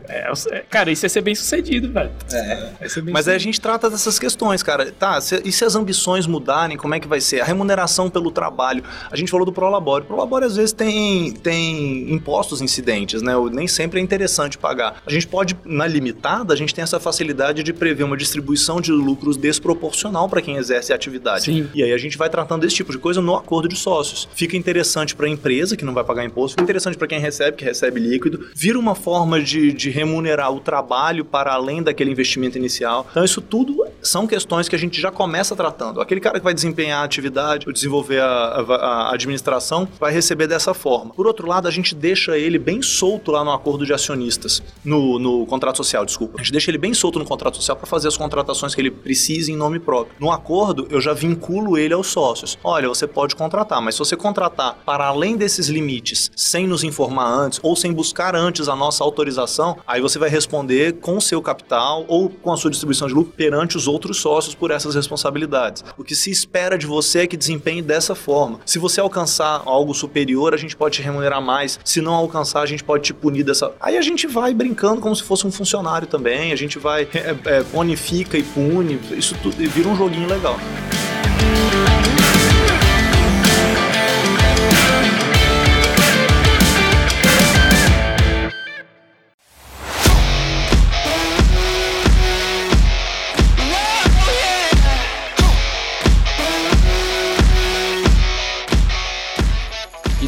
É, é, cara, isso é ser bem sucedido, velho. É. Mas aí a gente trata dessas questões, cara. Tá, se- e se as ambições mudarem, como é que vai ser? A remuneração pelo trabalho. A gente falou do Prolabore. O Prolabore às vezes tem, tem impostos incidentes, né? Nem sempre é interessante pagar. A gente pode, na limitada, a gente tem essa facilidade de prever uma distribuição de lucros desproporcional para quem exerce a atividade. Sim. E aí a gente vai tratando desse tipo de coisa no acordo de sócios. Fica interessante para a empresa, que não vai pagar imposto, fica interessante para quem recebe, que recebe líquido. Vira uma forma de, de remunerar o trabalho para além daquele investimento inicial. Então, isso tudo são questões que a gente já começa tratando. Aquele cara que vai desempenhar a atividade, ou desenvolver a, a- a administração, vai receber dessa forma. Por outro lado, a gente deixa ele bem solto lá no acordo de acionistas, no, no contrato social, desculpa. A gente deixa ele bem solto no contrato social para fazer as contratações que ele precisa em nome próprio. No acordo, eu já vinculo ele aos sócios. Olha, você pode contratar, mas se você contratar para além desses limites, sem nos informar antes ou sem buscar antes a nossa autorização, aí você vai responder com o seu capital ou com a sua distribuição de lucro perante os outros sócios por essas responsabilidades. O que se espera de você é que desempenhe dessa forma. Se você alcançar algo superior, a gente pode te remunerar mais. Se não alcançar, a gente pode te punir dessa. Aí a gente vai brincando como se fosse um funcionário também. A gente vai é, é, bonifica e pune. Isso tudo vira um joguinho legal.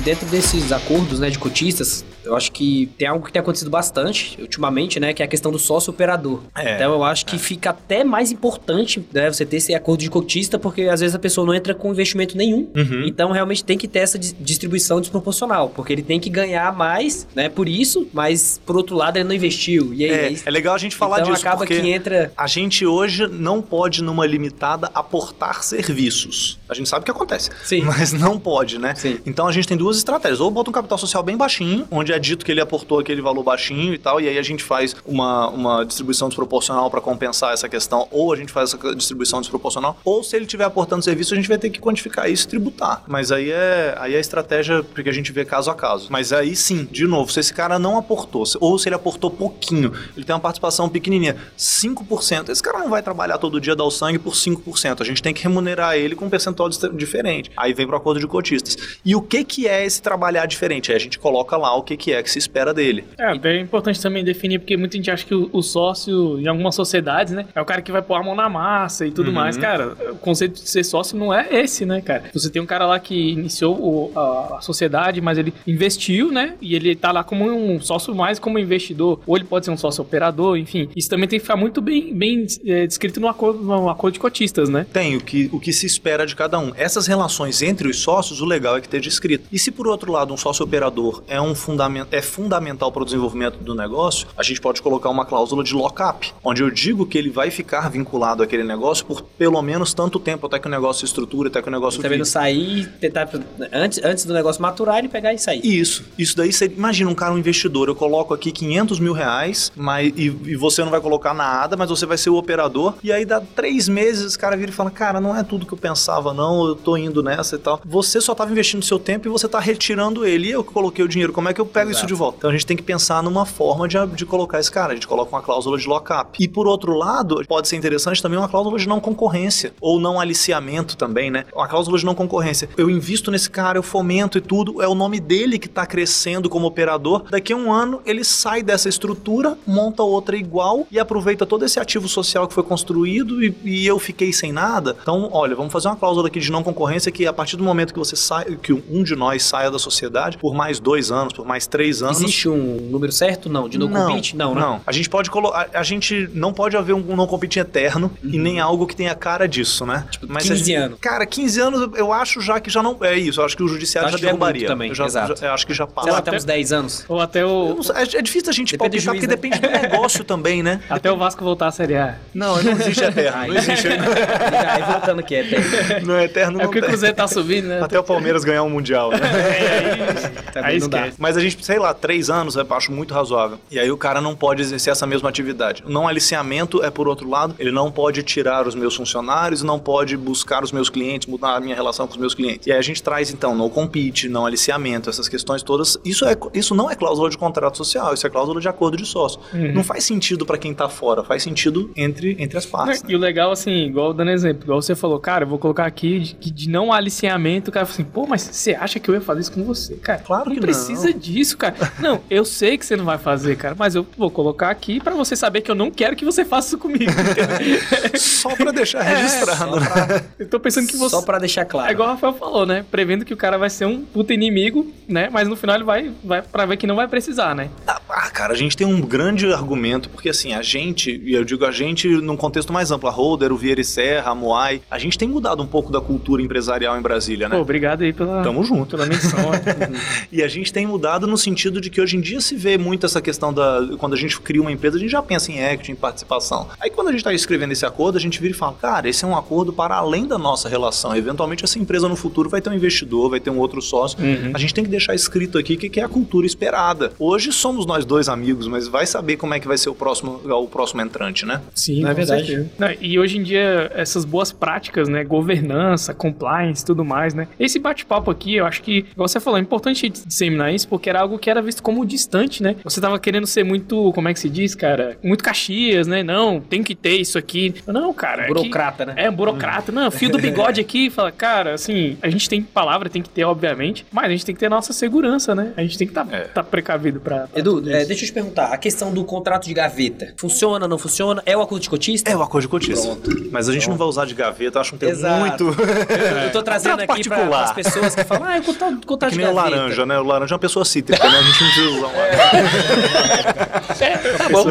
Dentro desses acordos, né, de cotistas, eu acho que tem algo que tem acontecido bastante ultimamente, né, que é a questão do sócio operador. É. Então eu acho que fica até mais importante, né, você ter esse acordo de cotista, porque às vezes a pessoa não entra com investimento nenhum. Uhum. Então realmente tem que ter essa dis- distribuição desproporcional, porque ele tem que ganhar mais, né, por isso, mas por outro lado ele não investiu. E aí, É, aí- é legal a gente falar então disso, acaba que entra a gente hoje não pode, numa limitada, aportar serviços. A gente sabe o que acontece. Sim. Mas não pode, né? Sim. Então a gente tem duas estratégias. Ou bota um capital social bem baixinho, onde é dito que ele aportou aquele valor baixinho e tal, e aí a gente faz uma, uma distribuição desproporcional para compensar essa questão, ou a gente faz essa distribuição desproporcional, ou se ele estiver aportando serviço, a gente vai ter que quantificar isso e tributar. Mas aí é, aí é a estratégia porque a gente vê caso a caso. Mas aí sim, de novo, se esse cara não aportou, ou se ele aportou pouquinho, ele tem uma participação pequenininha, 5%, esse cara não vai trabalhar todo dia dar o sangue por 5%. A gente tem que remunerar ele com um percentual diferente. Aí vem pro acordo de cotistas. E o que que é esse trabalhar diferente? Aí a gente coloca lá o que que é que se espera dele. É, é importante também definir, porque muita gente acha que o, o sócio, em algumas sociedades, né, é o cara que vai pôr a mão na massa e tudo Uhum. mais. Cara, o conceito de ser sócio não é esse, né, cara? Você tem um cara lá que iniciou o- a, a sociedade, mas ele investiu, né, e ele tá lá como um sócio mais como investidor, ou ele pode ser um sócio operador, enfim. Isso também tem que ficar muito bem, bem é, descrito no acordo, no acordo de cotistas, né? Tem o que, o que se espera de cada um. Essas relações entre os sócios, o legal é que esteja escrito. E se por outro lado um sócio operador é um fundamento, é fundamental para o desenvolvimento do negócio, a gente pode colocar uma cláusula de lock-up, onde eu digo que ele vai ficar vinculado àquele negócio por pelo menos tanto tempo até que o negócio se estruture, até que o negócio Tá vendo vire. sair, tentar antes, antes do negócio maturar, ele pegar e sair. Isso, isso daí você imagina um cara um investidor, eu coloco aqui 500 mil reais, mas e, e você não vai colocar nada, mas você vai ser o operador. E aí dá três meses, esse cara vira e fala, cara, não é tudo que eu pensava, não, eu tô indo nessa e tal. Você só tava investindo seu tempo e você tá retirando ele. E eu que coloquei o dinheiro, como é que eu pego isso de volta? Então a gente tem que pensar numa forma de, de colocar esse cara. A gente coloca uma cláusula de lock-up. E por outro lado, pode ser interessante também uma cláusula de não concorrência ou não aliciamento também, né? Uma cláusula de não concorrência. Eu invisto nesse cara, eu fomento e tudo, é o nome dele que tá crescendo como operador. Daqui a um ano ele sai dessa estrutura, monta outra igual e aproveita todo esse ativo social que foi construído e, e eu fiquei sem nada. Então, olha, vamos fazer uma cláusula aqui de não concorrência que a partir do momento que você sai, que um de nós saia da sociedade por mais dois anos, por mais três anos, Existe um número certo? Não. De no compete? Não, né? não. A gente pode colocar. A gente não pode haver um não compete eterno e nem algo que tenha cara disso, né? Tipo, 15 anos. Cara, 15 anos eu acho já que já não. É isso, eu acho que o judiciário Acho já que é derrubaria. também, eu já, exato. já- eu acho que já passa. Sei lá, até- até uns 10 anos. Ou até o, não sei, é, é difícil a gente Depende palpitar, juiz, porque né? depende do negócio também, né? [LAUGHS] até o Vasco voltar à Série A. Não, não existe eterno. Não existe. aí voltando aqui, é, tem. Não é eterno, É não porque o. Cruzeiro tá subindo, né? Até o Palmeiras ganhar um Mundial, né? Também Aí não dá. esquece. Mas a gente, sei lá, três anos eu acho muito razoável. E aí o cara não pode exercer essa mesma atividade. O não aliciamento é por outro lado, ele não pode tirar os meus funcionários, não pode buscar os meus clientes, mudar a minha relação com os meus clientes. E aí a gente traz então no compete, não aliciamento, essas questões todas. Isso, é, isso não é cláusula de contrato social, isso é cláusula de acordo de sócio. Não faz sentido pra quem tá fora, faz sentido entre, entre as partes. né? E o legal, assim, igual dando exemplo, igual você falou, cara, eu vou colocar aqui de, de não aliciamento, o cara fala assim, pô, mas você acha que eu ia fazer isso com você, cara? Claro não que precisa não. disso, cara. Não, eu sei que você não vai fazer, cara, mas eu vou colocar aqui pra você saber que eu não quero que você faça isso comigo. [LAUGHS] Só pra deixar registrado. né? eu tô pensando que você. Só pra deixar claro. É igual o Rafael falou, né? Prevendo que o cara vai ser um puta inimigo, né? Mas no final ele vai, vai pra ver que não vai precisar, né? Ah, cara, a gente tem um grande argumento, porque assim, a gente, e eu digo a gente num contexto mais amplo, a Holder, o Vieira e Serra, a Moai, a gente tem mudado um pouco da cultura empresarial em Brasília, né? Pô, obrigado aí pela, Tamo junto. pela menção. [LAUGHS] E a gente tem mudado no sentido de que hoje em dia se vê muito essa questão da. Quando a gente cria uma empresa, a gente já pensa em equity, em participação. Aí quando a gente está escrevendo esse acordo, a gente vira e fala: cara, esse é um acordo para além da nossa relação. Eventualmente, essa empresa no futuro vai ter um investidor, vai ter um outro sócio. A gente tem que deixar escrito aqui o que que é a cultura esperada. Hoje somos nós dois amigos, mas vai saber como é que vai ser o próximo, o próximo entrante, né? Sim, Não é verdade? Não, e hoje em dia, essas boas práticas, né? Governança, compliance tudo mais, né? Esse bate-papo aqui, eu acho que, igual você falou, é importante disseminar isso, porque era algo que era visto como distante, né? Você tava querendo ser muito, como é que se diz, cara? Muito caxias, né? Não, tem que ter isso aqui. Não, cara. é que- Burocrata, né? É, burocrata. Não, fio do bigode aqui, [LAUGHS] fala, cara, assim, a gente tem palavra, tem que ter, obviamente, mas a gente tem que ter a nossa segurança, né? A gente tem que estar É. tá precavido pra. pra Edu, tudo é, deixa eu te perguntar, a questão do contrato de gaveta, funciona, não funciona? É o acordo de cotista? É o acordo de cotista. Mas a gente não vai usar de gaveta, eu acho um termo Exato. muito. Eu tô trazendo aqui para as pessoas que falam, ah, é o contrato, Que nem o gaveta. laranja, né? O laranja é uma pessoa cítrica, né? A gente não precisa usar um [LAUGHS] Tá bom.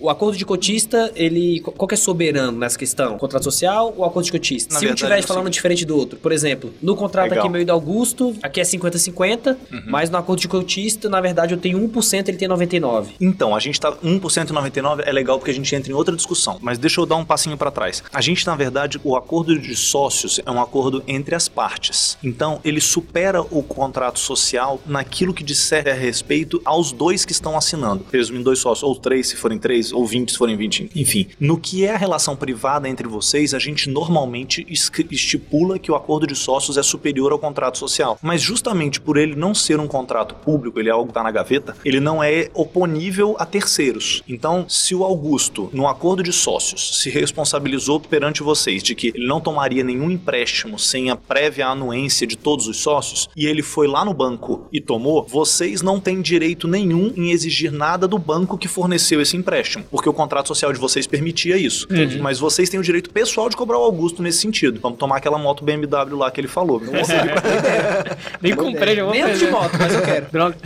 O acordo de cotista, ele. Qual que é soberano nessa questão? Contrato social ou acordo de cotista? Na Se um verdade, estiver é o falando seguinte. diferente do outro, por exemplo, no contrato Legal. aqui meu e do Augusto, aqui é 50-50, Uhum. mas no acordo de cotista, na verdade, eu tenho 1%, ele tem 99%. Então, a gente tá 1% e 99 é legal porque a gente entra em outra discussão, mas deixa eu dar um passinho pra trás. A gente, na verdade, o acordo de sócios é um acordo entre as partes. Então, ele supera o contrato social naquilo que disser a respeito aos dois que estão assinando. Resumindo, dois sócios, ou três se forem três, ou 20 se forem 20, enfim. No que é a relação privada entre vocês, a gente normalmente estipula que o acordo de sócios é superior ao contrato social. Mas justamente por ele não ser um contrato público, ele é algo que está na gaveta, ele não é oponível a terceiros. Então, se o Augusto, no acordo de sócios, se responsabilizou perante vocês de que ele não tomaria nenhum empréstimo sem a prévia anuência de todos os sócios, e ele foi lá no banco e tomou, vocês não têm direito nenhum em exigir nada do banco que forneceu esse empréstimo, porque o contrato social de vocês permitia isso. Mas vocês têm o direito pessoal de cobrar o Augusto nesse sentido. Vamos tomar aquela moto BMW lá que ele falou. Não [LAUGHS] vou seguir pra- Nem comprei, já vou fazer. de moto, mas eu quero. [LAUGHS] Droga.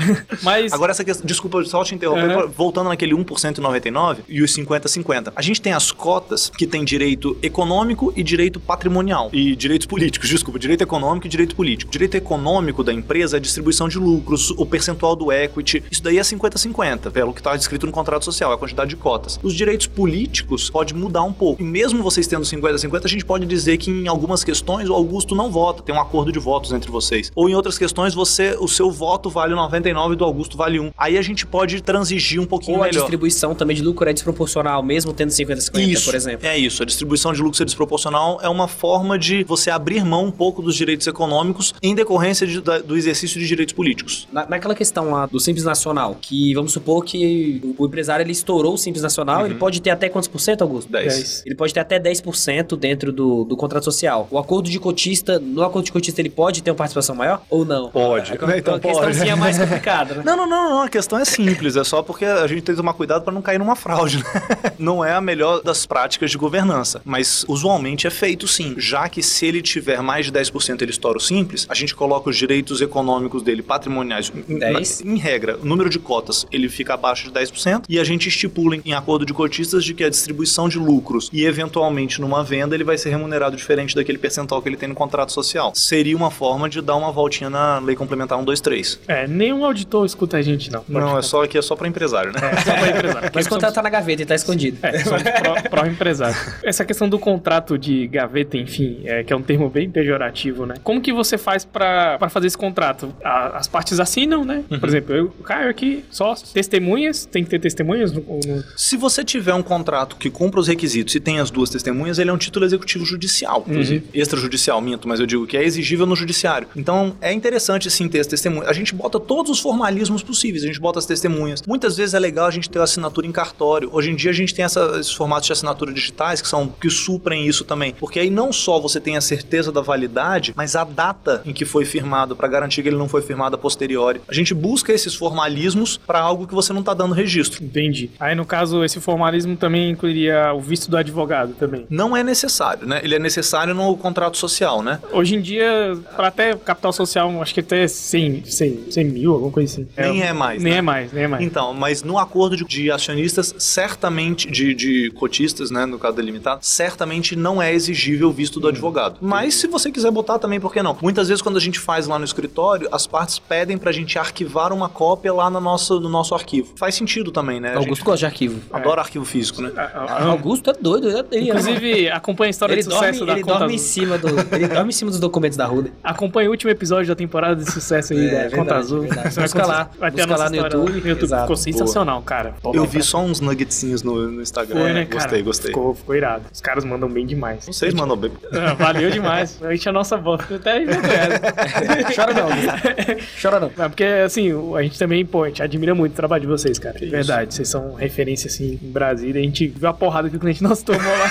Mas. Agora essa questão, desculpa só te interromper, Uhum. voltando naquele 1% e 99 e os 50-50. A gente tem as cotas que tem direito econômico e direito patrimonial e direitos políticos, desculpa, direito econômico e direito político. Direito econômico da empresa é a distribuição de lucros, o percentual do equity, isso daí é 50-50, pelo que está descrito no contrato social, é a quantidade de cotas. Os direitos políticos pode mudar um pouco. E mesmo vocês tendo 50-50, a gente pode dizer que em algumas questões o Augusto não vota, tem um acordo de votos entre vocês. Ou em outras questões você, o seu voto vale 99 e do Augusto vale 1. Aí a gente pode transigir um pouquinho Ou a melhor. distribuição também de lucro é desproporcional, mesmo tendo 50-50, Isso, por exemplo. É isso. A distribuição de lucro ser desproporcional é uma forma de você abrir mão um pouco dos direitos econômicos em decorrência de- da- do exercício de direitos políticos. Na- naquela questão lá do Simples Nacional, que vamos supor que o, o empresário ele estourou o Simples Nacional, Uhum. ele pode ter até quantos por cento, Augusto? 10. Ele pode ter até 10% dentro do, do contrato social. O acordo de cotista, no acordo de cotista, ele pode ter uma participação maior ou não? Pode. É, uma- Então uma questãozinha pode. [LAUGHS] mais complicada, né? Não, não, não, não, a questão é simples, é só porque a gente tem que tomar cuidado para não cair numa fraude. né? [LAUGHS] Não é a melhor das práticas de governança, mas usualmente é feito sim, já que se ele tiver mais de 10% ele estoura o simples, a gente coloca os direitos econômicos dele, patrimoniais, em- 10. em regra, o número de cotas ele fica abaixo de 10% e a gente estipula em- em acordo de cotistas de que a distribuição de lucros e eventualmente numa venda ele vai ser remunerado diferente daquele percentual que ele tem no contrato social. Seria uma forma de dar uma voltinha na lei complementar 123. É, nenhum auditor escuta a gente, não. Não, é só aqui é só para empresário, né? É, só pra empresário. Mas o contrato tá na gaveta e tá escondido. É, somos pró- pró-empresário. Essa questão do contrato de gaveta, enfim, é, que é um termo bem pejorativo, né? Como que você faz pra fazer esse contrato? A- as partes assinam, né? Uhum. Por exemplo, eu, Caio aqui, só testemunhas, tem que ter testemunhas no, no- Se você tiver um contrato que cumpra os requisitos e tem as duas testemunhas, ele é um título executivo judicial, inclusive. Extrajudicial, minto, mas eu digo que é exigível no judiciário. Então, é interessante sim ter as testemunhas. A gente bota todos os formalismos possíveis, a gente bota as testemunhas. Muitas vezes é legal a gente ter a assinatura em cartório. Hoje em dia a gente tem essa- esses formatos de assinatura digitais que são que suprem isso também, porque aí não só você tem a certeza da validade, mas a data em que foi firmado para garantir que ele não foi firmado a posteriori. A gente busca esses formalismos para algo que você não tá dando registro. Entendi. Aí, no caso, esse formalismo também incluiria o visto do advogado também. Não é necessário, né? Ele é necessário no contrato social, né? Hoje em dia, para até capital social, acho que até 100, 100, 100 mil, alguma coisa assim. Nem é mais, Nem né? é mais, nem é mais. Então, mas no acordo de, de acionistas, certamente, de, de cotistas, né, no caso delimitado, certamente não é exigível o visto do advogado. Mas se você quiser botar também, por que não? Muitas vezes quando a gente faz lá no escritório, as partes pedem pra gente arquivar uma cópia lá no nosso, no nosso arquivo. Faz sentido também, né? Augusto gente gosta de arquivo. adora arquivo físico, né? A- a- a- Augusto é doido. Ele, ele, Inclusive, acompanha a história ele de dorme, sucesso da ele Conta dorme em Azul. cima do, ele dorme em cima dos documentos da Ruda. Acompanha o último episódio da temporada de sucesso aí É, da verdade, Conta Azul. verdade. Você vai Busca lá, vai ter a nossa lá no YouTube. No YouTube. Exato. Ficou sensacional, cara. Pô, Eu vi só uns nuggetzinhos no, no Instagram. Foi, né, cara? Gostei, gostei. Ficou, ficou irado. Os caras mandam bem demais. Vocês mandam bem. Ah, [LAUGHS] Valeu demais. A gente é a nossa voz. Até envergonhado. [LAUGHS] [LAUGHS] Chora não, Augusto. Chora não. Mas porque, assim, a gente também, pô, a gente admira muito o trabalho de vocês, cara. Verdade. Vocês são referência, assim, em Brasília. A gente viu a porrada que o cliente nosso tomou lá.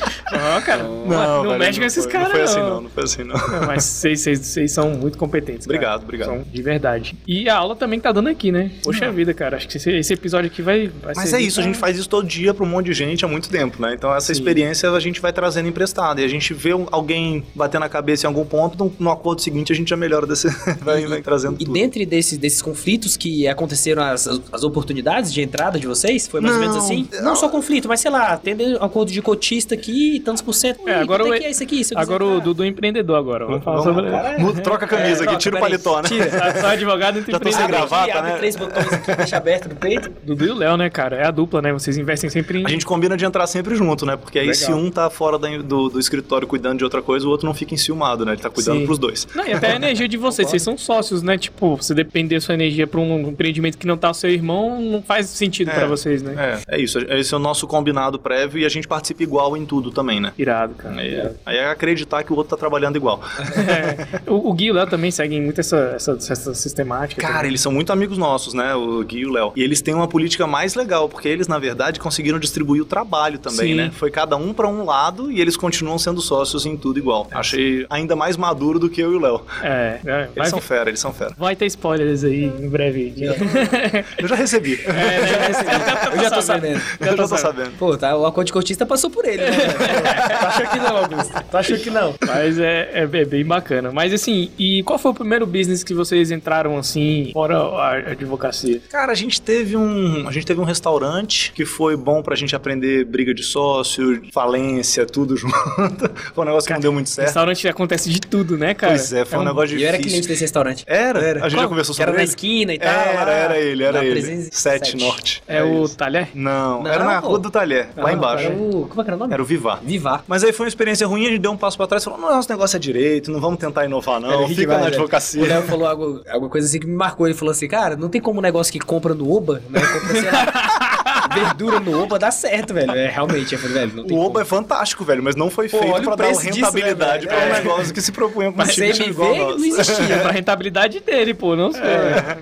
[LAUGHS] Ó, cara, não, não velho, mexe com esses caras, Não foi assim não, não foi assim não. Não, mas vocês, vocês, vocês são muito competentes. cara. Obrigado, obrigado. São de verdade. E a aula também que tá dando aqui, né? Poxa vida, cara. Acho que esse, esse episódio aqui vai. vai Mas é isso, a pra- gente faz isso todo dia pra um monte de gente há muito tempo, né? Então essa Sim. experiência a gente vai trazendo emprestada. E a gente vê alguém bater na cabeça em algum ponto, no, no acordo seguinte a gente já melhora desse. [LAUGHS] vai, vai trazendo E tudo. dentre desses, desses conflitos que aconteceram as, as oportunidades de entrada de vocês, foi mais ou menos Não, assim? não. Não só conflito, mas sei lá, tendo um acordo de cotista aqui, tantos por cento. É, agora quanto o- é que é isso aqui? Quiser Agora o entrar. Dudu empreendedor agora. Vamos falar Vamos sobre. Muda- Troca a camisa aqui, troca, tira o paletó, né? tira. [LAUGHS] Só advogado entre Já tô gravata, Aqui, abre né? três botões aqui, deixa aberto no peito. [LAUGHS] Dudu e o Léo, né, cara? É a dupla, né? Vocês investem sempre em. A gente combina de entrar sempre junto, né? Porque aí Legal. se um tá fora da- do, do escritório cuidando de outra coisa, o outro não fica enciumado, né? Ele tá cuidando Sim. pros dois. Não, e até a energia de vocês. Vocês são sócios, né? Tipo, você depender sua energia pra um empreendimento que não tá o seu irmão, não faz sentido É. pra vocês, né? É, é isso. Esse é o nosso combinado prévio e a gente participa igual em tudo também, né? Irado, cara. Aí é, aí é acreditar que o outro tá trabalhando igual. [LAUGHS] É. O, o Gui e o Léo também seguem muito essa, essa, essa sistemática. Cara, também. eles são muito amigos nossos, né? O Gui e o Léo. E eles têm uma política mais legal, porque eles, na verdade, conseguiram distribuir o trabalho também, Sim. né? Foi cada um pra um lado e eles continuam sendo sócios em tudo igual. Achei ainda mais maduro do que eu e o Léo. É, é. Eles Vai, são fera, eles são fera. vai ter spoilers aí em breve. Eu já [LAUGHS] recebi. É, né? Eu já tô sabendo. eu já tô sabendo. Pô, tá, o acordo de cotista passou por ele, né? [LAUGHS] tu achou que não, Augusto? Tu achou que não? Mas é, é bem- bem bacana. Mas assim, e qual foi o primeiro business que vocês entraram assim, fora a advocacia? Cara, a gente teve um, a gente teve um restaurante que foi bom pra gente aprender briga de sócio, falência, tudo [LAUGHS] junto. Foi um negócio que não deu muito certo. Restaurante acontece de tudo, né, cara? Pois é, foi um, negócio E eu era difícil. cliente desse restaurante. Era? A gente já conversou Que era sobre na ele? esquina e tal. Era, lá, era ele, era na ele. 307. Sete Norte. É o isso. talher? Não, Não, era na. Rua do Talher, lá embaixo. Era o, como é que era o nome? Era o Vivar. Vivar. Mas aí foi uma experiência ruim, a gente deu um passo pra trás e falou: não, nosso negócio é direito, não vamos tentar inovar, não. Fica demais, na velho. advocacia. O Léo falou algo, alguma coisa assim que me marcou. Ele falou assim, cara, não tem como um negócio que compra no Oba, né? Compra, sei lá, verdura no Oba, dá certo, velho. É, realmente, eu falei, velho, não tem O como. Oba é fantástico, velho, mas não foi Pô, feito pra dar preço disso, rentabilidade né, pra um É. negócio que se propunha com um Mas time CMV igual não existia. pra [LAUGHS] rentabilidade dele, pô, não sei.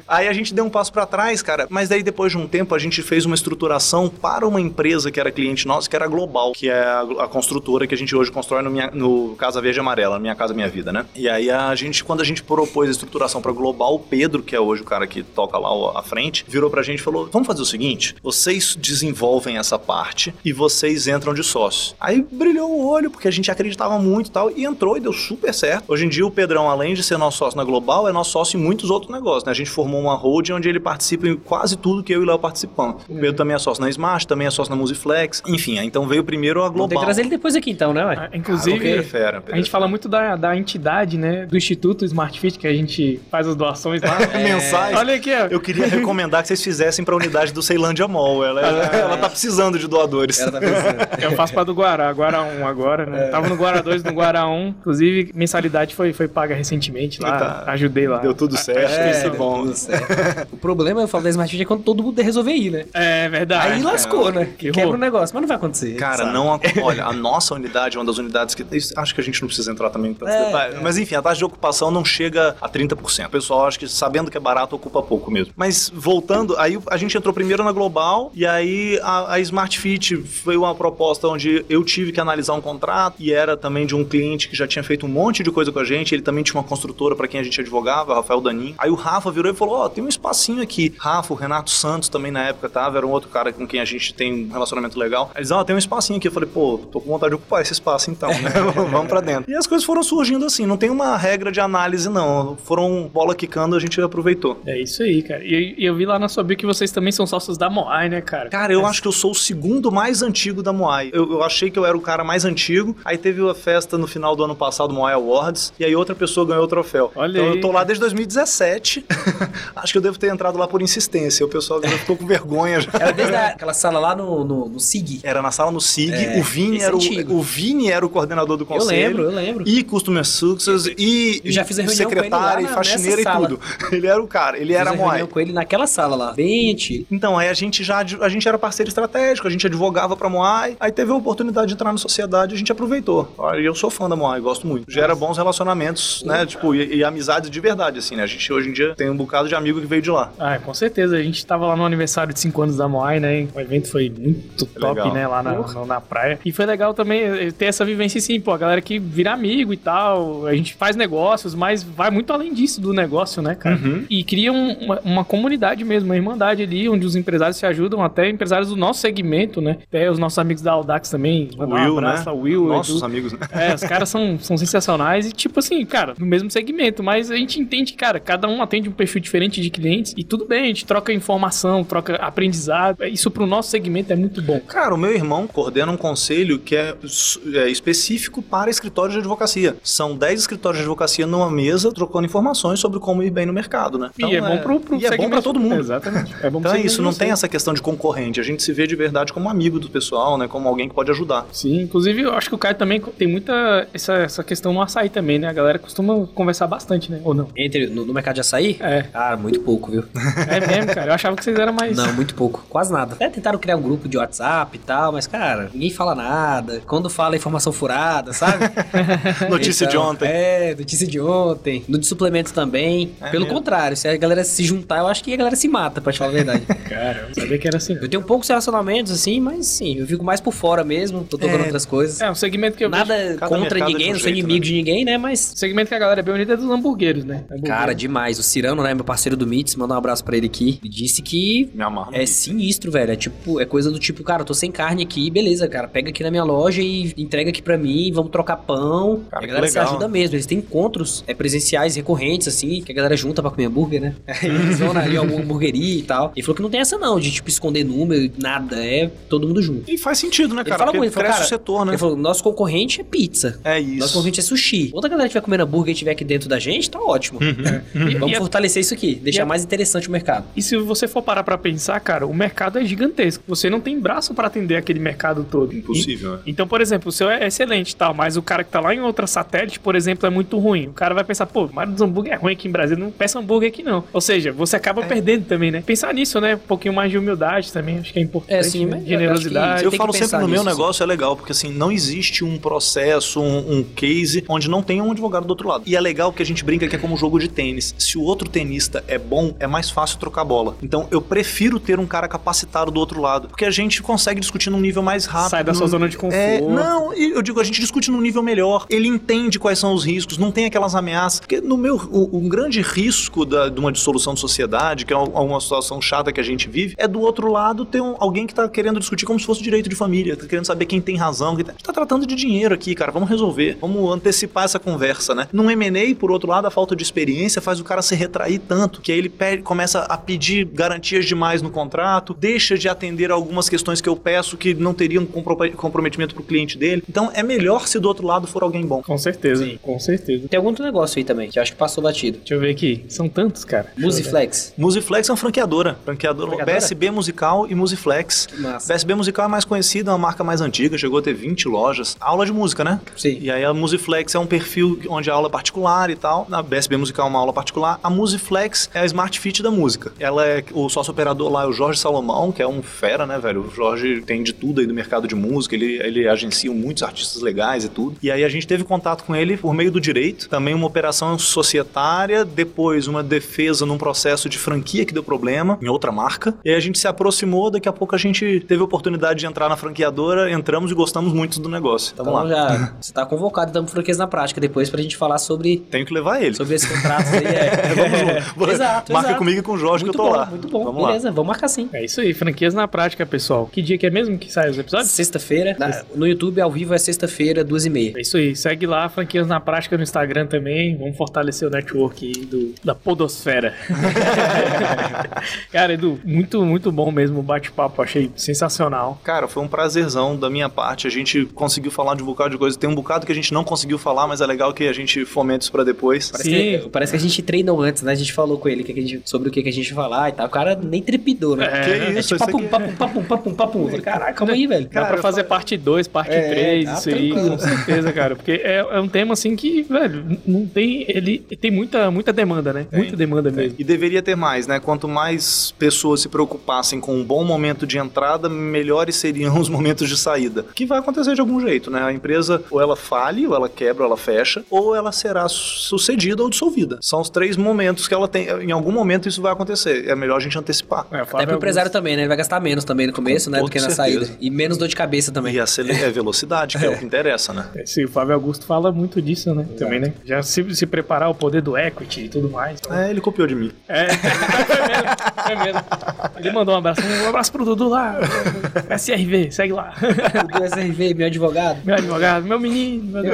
Aí a gente deu um passo pra trás, cara, mas daí depois de um tempo a gente fez uma estruturação para uma empresa que era cliente nosso, que era Global, que é a, a construtora que a gente hoje constrói no, minha, no Casa Verde Amarela, Minha Casa Minha Vida, né? E aí a gente, quando a gente propôs a estruturação para Global, o Pedro, que é hoje o cara que toca lá à frente, virou pra gente e falou: vamos fazer o seguinte, vocês desenvolvem essa parte e vocês entram de sócio. Aí brilhou o olho, porque a gente acreditava muito e tal, e entrou e deu super certo. Hoje em dia o Pedrão, além de ser nosso sócio na Global, é nosso sócio em muitos outros negócios, né? A gente formou uma holding onde ele participa em quase tudo que eu e o Léo participamos. O Pedro também é sócio na Smash, também é sócio na Musiflex. Enfim, então veio primeiro a Global. que trazer ele depois aqui então, né, ué? Ah, Inclusive, Pedro é fera, a gente é fala muito da, da entidade, né? Do Instituto Smart Fit, que a gente faz as doações lá. [LAUGHS] Mensais. Olha aqui, ó. Eu queria recomendar que vocês fizessem pra unidade do Ceilândia Mall. Ela, ela tá precisando de doadores. Ela tá pensando. [LAUGHS] Eu faço pra do Guará, Guará 1 agora, né? É. Tava no Guará 2, no Guará 1. Inclusive, mensalidade foi, foi paga recentemente lá. Tá. Ajudei lá. Deu tudo certo, É, isso é bom. [LAUGHS] O problema, eu falo da Smart é quando todo mundo resolver ir, né? É verdade. Aí lascou, né? Que Quebra o negócio, mas não vai acontecer. Cara, sabe? não. [LAUGHS] Olha, a nossa unidade é uma das unidades que. isso- Acho que a gente não precisa entrar também em tantos É, detalhes. é. Mas enfim, a taxa de ocupação não chega a 30%. O pessoal acho que sabendo que é barato, ocupa pouco mesmo. Mas voltando, aí a gente entrou primeiro na Global e aí a, a Smart Fit foi uma proposta onde eu tive que analisar um contrato e era também de um cliente que já tinha feito um monte de coisa com a gente. Ele também tinha uma construtora para quem a gente advogava, Rafael Danin. Aí o Rafa virou e falou: Ó, tem um espacinho aqui. Rafa, o Renato Santos também na época tava, era um outro cara com quem a gente tem um relacionamento legal. Eles, ó, tem um espacinho aqui. Eu falei, pô, tô com vontade de ocupar esse espaço então, né? [LAUGHS] Vamos pra dentro. E as coisas foram surgindo assim, não tem uma regra de análise, não. Foram bola quicando, a gente aproveitou. É isso aí, cara. E, e eu vi lá na sua bio que vocês também são sócios da Moai, né, cara? Cara, eu acho que eu sou o segundo mais antigo da Moai. Eu, eu achei que eu era o cara mais antigo. Aí teve a festa no final do ano passado, Moai Awards, e aí outra pessoa ganhou o troféu. Olha então aí. eu tô lá desde 2017. [LAUGHS] acho que eu devo ter entrado lá por insistência. O pessoal já ficou com vergonha já. Era desde aquela sala lá no, no, no SIG. Era na sala no SIG, É, o Vini era o, antigo. o Vini era o coordenador do Eu conselho. lembro, eu lembro. E Customer Success, e Eu já fiz a reunião com ele secretária, lá e na- faxineira e tudo. [LAUGHS] Ele era o cara, ele era a Moai. reunião com ele naquela sala lá, bem antigo. Então, aí a gente já a gente gente era parceiro estratégico, a gente advogava pra Moai, aí teve a oportunidade de entrar na sociedade, a gente aproveitou. E eu sou fã da Moai, gosto muito. Gera bons relacionamentos, né? Tipo, e, e amizades de verdade, assim, né? A gente hoje em dia tem um bocado de amigo que veio de lá. Ah, com certeza. A gente tava lá no aniversário de 5 anos da Moai, né? O evento foi muito top, Legal. né? Lá na, na, na praia. E foi legal também eh, ter essa vivência, assim, pô, a galera que vira amigo e tal. A gente faz negócios, mas vai muito além disso do negócio, né, cara? Uhum. E cria um- uma, uma comunidade mesmo, uma irmandade ali, onde os empresários se ajudam, até empresários do nosso segmento, né? Até os nossos amigos da Audax também. O Will, um abraço né? Will, Nossos amigos, né? É, os caras são, são sensacionais e, tipo assim, cara, no mesmo segmento, mas a gente entende, cara, cada um atende um perfil diferente de clientes e tudo bem, a gente troca informação, troca aprendizado. Isso pro nosso segmento é muito bom. Cara, o meu irmão coordena um conselho que é, é específico para escritórios de advocacia. São 10 escritórios de advocacia numa mesa trocando informações sobre como ir bem no mercado, né? e é bom pro, pro e é bom pra todo mundo. Exatamente. É bom Então é isso, não tem essa questão de A gente se vê de verdade como amigo do pessoal, né? Como alguém que pode ajudar. Sim, inclusive eu acho que o Caio também tem muita essa, essa questão no açaí também, né? A galera costuma conversar bastante, né? Ou não? Entre, no, no mercado de açaí? É. Cara, muito pouco, viu? É mesmo, cara. Eu achava que vocês eram mais. Não, muito pouco. Quase nada. Até tentaram criar um grupo de WhatsApp e tal, mas, cara, ninguém fala nada. Quando fala é informação furada, sabe? [LAUGHS] Notícia de Então, ontem. É, notícia de ontem. No de suplementos também. É Pelo mesmo? contrário, se a galera se juntar, eu acho que a galera se mata, pra te falar a verdade. [LAUGHS] Cara, eu não sabia que era assim. Eu tenho poucos relacionamentos, assim, mas sim, eu fico mais por fora mesmo, tô tocando É. outras coisas. É, um segmento que eu Nada contra é ninguém, não sou jeito, inimigo de ninguém, né? Mas. O segmento que a galera é bem unida é dos hambúrgueres, né? Hambúrguer. Cara, demais. O Cirano, né, meu parceiro do Mits, manda um abraço pra ele aqui. Ele disse que Me amarro. É sinistro, velho. É tipo, é coisa do tipo, cara, eu tô sem carne aqui, beleza, cara. Pega aqui na minha loja e entrega aqui pra mim, vamos trocar pão. Cara, a que galera se legal. ajuda mesmo. Eles têm encontros é, presenciais recorrentes, assim, que a galera junta pra comer hambúrguer, né? [LAUGHS] Eles vão ali alguma [LAUGHS] hamburgueria e tal. Ele falou que não tem essa não, de tipo esconder número, nada. É todo mundo junto. E faz sentido, né, Ele cara? fala Porque muito, ele cresce cara, o setor, né? Ele falou, nosso concorrente é pizza. É Nosso isso. concorrente é sushi. Outra galera que estiver comendo hambúrguer e estiver aqui dentro da gente, tá ótimo. E- Vamos e a- fortalecer isso aqui, deixar e a- mais interessante o mercado. E se você for parar pra pensar, cara, o mercado é gigantesco. Você não tem braço pra atender aquele mercado todo. Impossível, né? E- Então, por exemplo, o seu é excelente e tal, mas o cara que tá lá em outra satélite, por exemplo, é muito ruim. O cara vai pensar, pô, o Mário dos Hambúrguer é ruim aqui em Brasília, não peça hambúrguer aqui não. Ou seja, você acaba perdendo também, né? Pensar nisso, né? Um pouquinho mais de humildade também, acho que é importante. É, sim, né? mas eu Generosidade. Eu tem falo sempre no meu nisso, negócio é legal, porque assim, não existe um processo, um, um case onde não tenha um advogado do outro lado. E é legal que a gente brinca que é como um jogo de tênis. Se o outro tenista é bom, é mais fácil trocar bola. Então eu prefiro ter um cara capacitado do outro lado, porque a gente consegue discutir num nível mais rápido. Sai da sua num- zona de conforto. É, não, e eu digo, a gente discute num nível melhor. Ele entende quais são os riscos, não tem aquelas ameaças. Porque no meu, o, um grande risco da- de uma dissolução de sociedade, que é uma situação chata que a gente vive, é do outro lado ter um- alguém que tá querendo discutir como se fosse direito de família, tá querendo saber quem tem razão. Quem tá, a gente tá tratando de dinheiro aqui, cara, vamos resolver. Vamos antecipar essa conversa, né? Num M&A, por outro lado, a falta de experiência faz o cara se retrair tanto, que aí ele pede- começa a pedir garantias demais no contrato, deixa de atender algumas questões que eu peço que não teriam compro- comprometimento pro cliente dele. Então é melhor se do outro lado for alguém bom. Com certeza, com certeza. Tem algum outro negócio aí também, que eu acho que passou batido. Deixa eu ver aqui. São tantos, cara. Musiflex. Musiflex é uma franqueadora. Franqueadora, Franqueadora? BSB Musical e Musiflex. BSB Musical é mais conhecida, é uma marca mais antiga, chegou a ter 20 lojas. Aula de música, né? Sim. E aí a Musiflex é um perfil onde a aula é particular e tal. Na BSB Musical é uma aula particular. A Musiflex é a Smart Fit da música. Ela é o sócio operador lá é o Jorge Salomão, que é um fera, né, velho? O Jorge tem de tudo aí do mercado de música, ele, ele agencia muitos artistas legais e tudo. E aí a gente teve contato com ele por meio do direito, também uma operação societária, depois uma defesa num processo de franquia que deu problema em outra marca. E aí a gente se aproximou, daqui a pouco a gente teve a oportunidade de entrar na franqueadora, entramos e gostamos muito do negócio. Então Vamos lá. já, [LAUGHS] você tá convocado, estamos franqueza na prática depois pra gente falar sobre, Tenho que levar ele. sobre esse contrato aí. É. [LAUGHS] Vamos junto. [LAUGHS] Exato, Marca exato. comigo e com o Jorge muito que eu tô bom, lá. Muito bom, Vamos lá. beleza, vamos marcar sim. É isso aí, franquias na prática, pessoal. Que dia que é mesmo que sai os episódios? Sexta-feira, no YouTube ao vivo é sexta-feira, duas e meia. É isso aí, segue lá, franquias na prática no Instagram também. Vamos fortalecer o network do, da Podosfera. Cara, Edu, muito, muito bom mesmo o bate-papo, achei sensacional. Cara, foi um prazerzão da minha parte. A gente conseguiu falar de um bocado de coisa. Tem um bocado que a gente não conseguiu falar, mas é legal que a gente fomenta isso pra depois. Parece Sim. que, parece que a gente treinou antes, né? A gente falou com ele que gente- sobre o que, que a gente falar e tal. O cara nem trepidou, né? É, Que É isso, tipo papum, aqui- papum, papum, papum, papum. Eu falei, Caraca, calma aí, velho. Dá Cara, pra eu fazer falo- parte 2, parte É, 3, tá isso aí, com certeza, cara. Porque é, é um tema assim que, velho, não tem. Ele tem muita, muita demanda, né? Tem, muita demanda mesmo. E deveria ter mais, né? Quanto mais pessoas se preocupassem com bom momento de entrada, melhores seriam [LAUGHS] os momentos de saída. Que vai acontecer de algum jeito, né? A empresa ou ela fale, ou ela quebra, ou ela fecha, ou ela será sucedida ou dissolvida. São os três momentos que ela tem. Em algum momento isso vai acontecer. É melhor a gente antecipar. É, Até pro empresário também, né? Ele vai gastar menos também no começo, né? Do que na certeza. saída. E menos dor de cabeça também. E a é velocidade, que é o [LAUGHS] que interessa, né? Esse, o Flávio Augusto fala muito disso, né? Também, né? Já se, se preparar o poder do equity e tudo mais. É, ele copiou de mim. É, foi [LAUGHS] mesmo, foi mesmo. Ele mandou um abraço. Um abraço pro Dudu lá. SRV, segue lá. Do SRV, meu advogado. Meu advogado, meu menino. Meu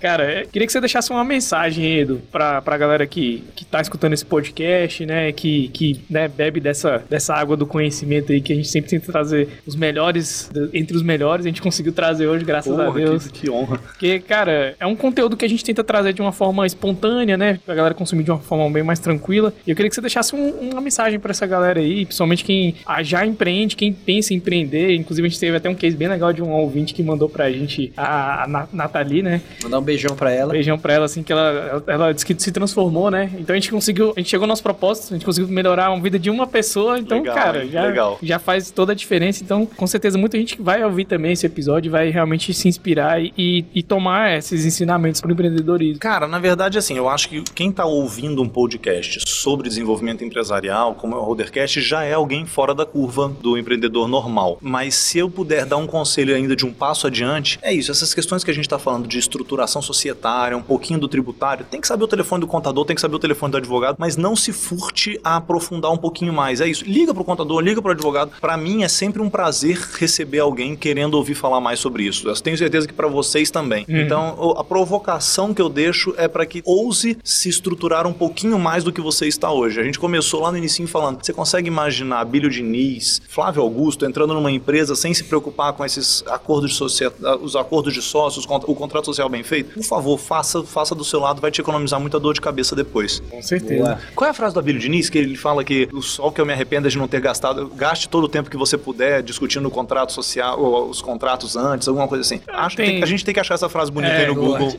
Cara, é, queria que você deixasse uma mensagem, Edu, pra, pra galera que, que tá escutando esse podcast, né? Que, que né, bebe dessa, dessa água do conhecimento aí que a gente sempre tenta trazer os melhores, entre os melhores. A gente conseguiu trazer hoje, graças a Porra, Deus. que, que honra. Porque, cara, é um conteúdo que a gente tenta trazer de uma forma espontânea, né? Pra galera consumir de uma forma bem mais tranquila. E eu queria que você deixasse um- uma mensagem pra essa galera aí, principalmente quem ah, já empreende, quem pensa em empreender. Inclusive, a gente teve até um case bem legal de um ouvinte que mandou pra gente, a, a Na- Nathalie, né? Mandar um beijão pra ela. Beijão pra ela, assim, que ela, ela, disse que se transformou, né? Então a gente conseguiu, a gente chegou ao nosso propósito, a gente conseguiu melhorar a vida de uma pessoa. Então, Legal, cara, já, Legal. já faz toda a diferença. Então, com certeza, muita gente que vai ouvir também esse episódio vai realmente se inspirar e, e, e tomar esses ensinamentos pro empreendedorismo. Cara, na verdade, assim, eu acho que quem tá ouvindo um podcast sobre desenvolvimento empresarial, como é o Rodercast, já é alguém fora da curva do empreendedor normal. Mas se eu puder dar um conselho ainda de um passo adiante, é isso, essas questões que a gente tá falando de estruturação societária, um pouquinho do tributário, tem que saber o telefone do contador, tem que saber o telefone do advogado, mas não se furte a aprofundar um pouquinho mais. É isso, liga pro contador, liga pro advogado. Pra mim é sempre um prazer receber alguém querendo ouvir falar mais sobre isso. Eu tenho certeza que pra vocês também. Então, o- a provocação que eu deixo é pra que ouse se estruturar um pouquinho mais do que você está hoje. A gente começou lá no início falando, você consegue imaginar Bílio Diniz, Flávio Augusto entrando numa empresa sem se preocupar com esses acordos de sociedade, os acordos de sócios, o contrato social bem feito? Por favor, faça, faça do seu lado, vai te economizar muita dor de cabeça depois. Com certeza. Boa. Qual é a frase do Abílio Diniz? Que ele fala que o sol que eu me arrependo é de não ter gastado. Gaste todo o tempo que você puder discutindo o contrato social, ou os contratos antes, alguma coisa assim. Acho que Tem- tem- a gente tem que achar essa frase bonita É, aí no. Google.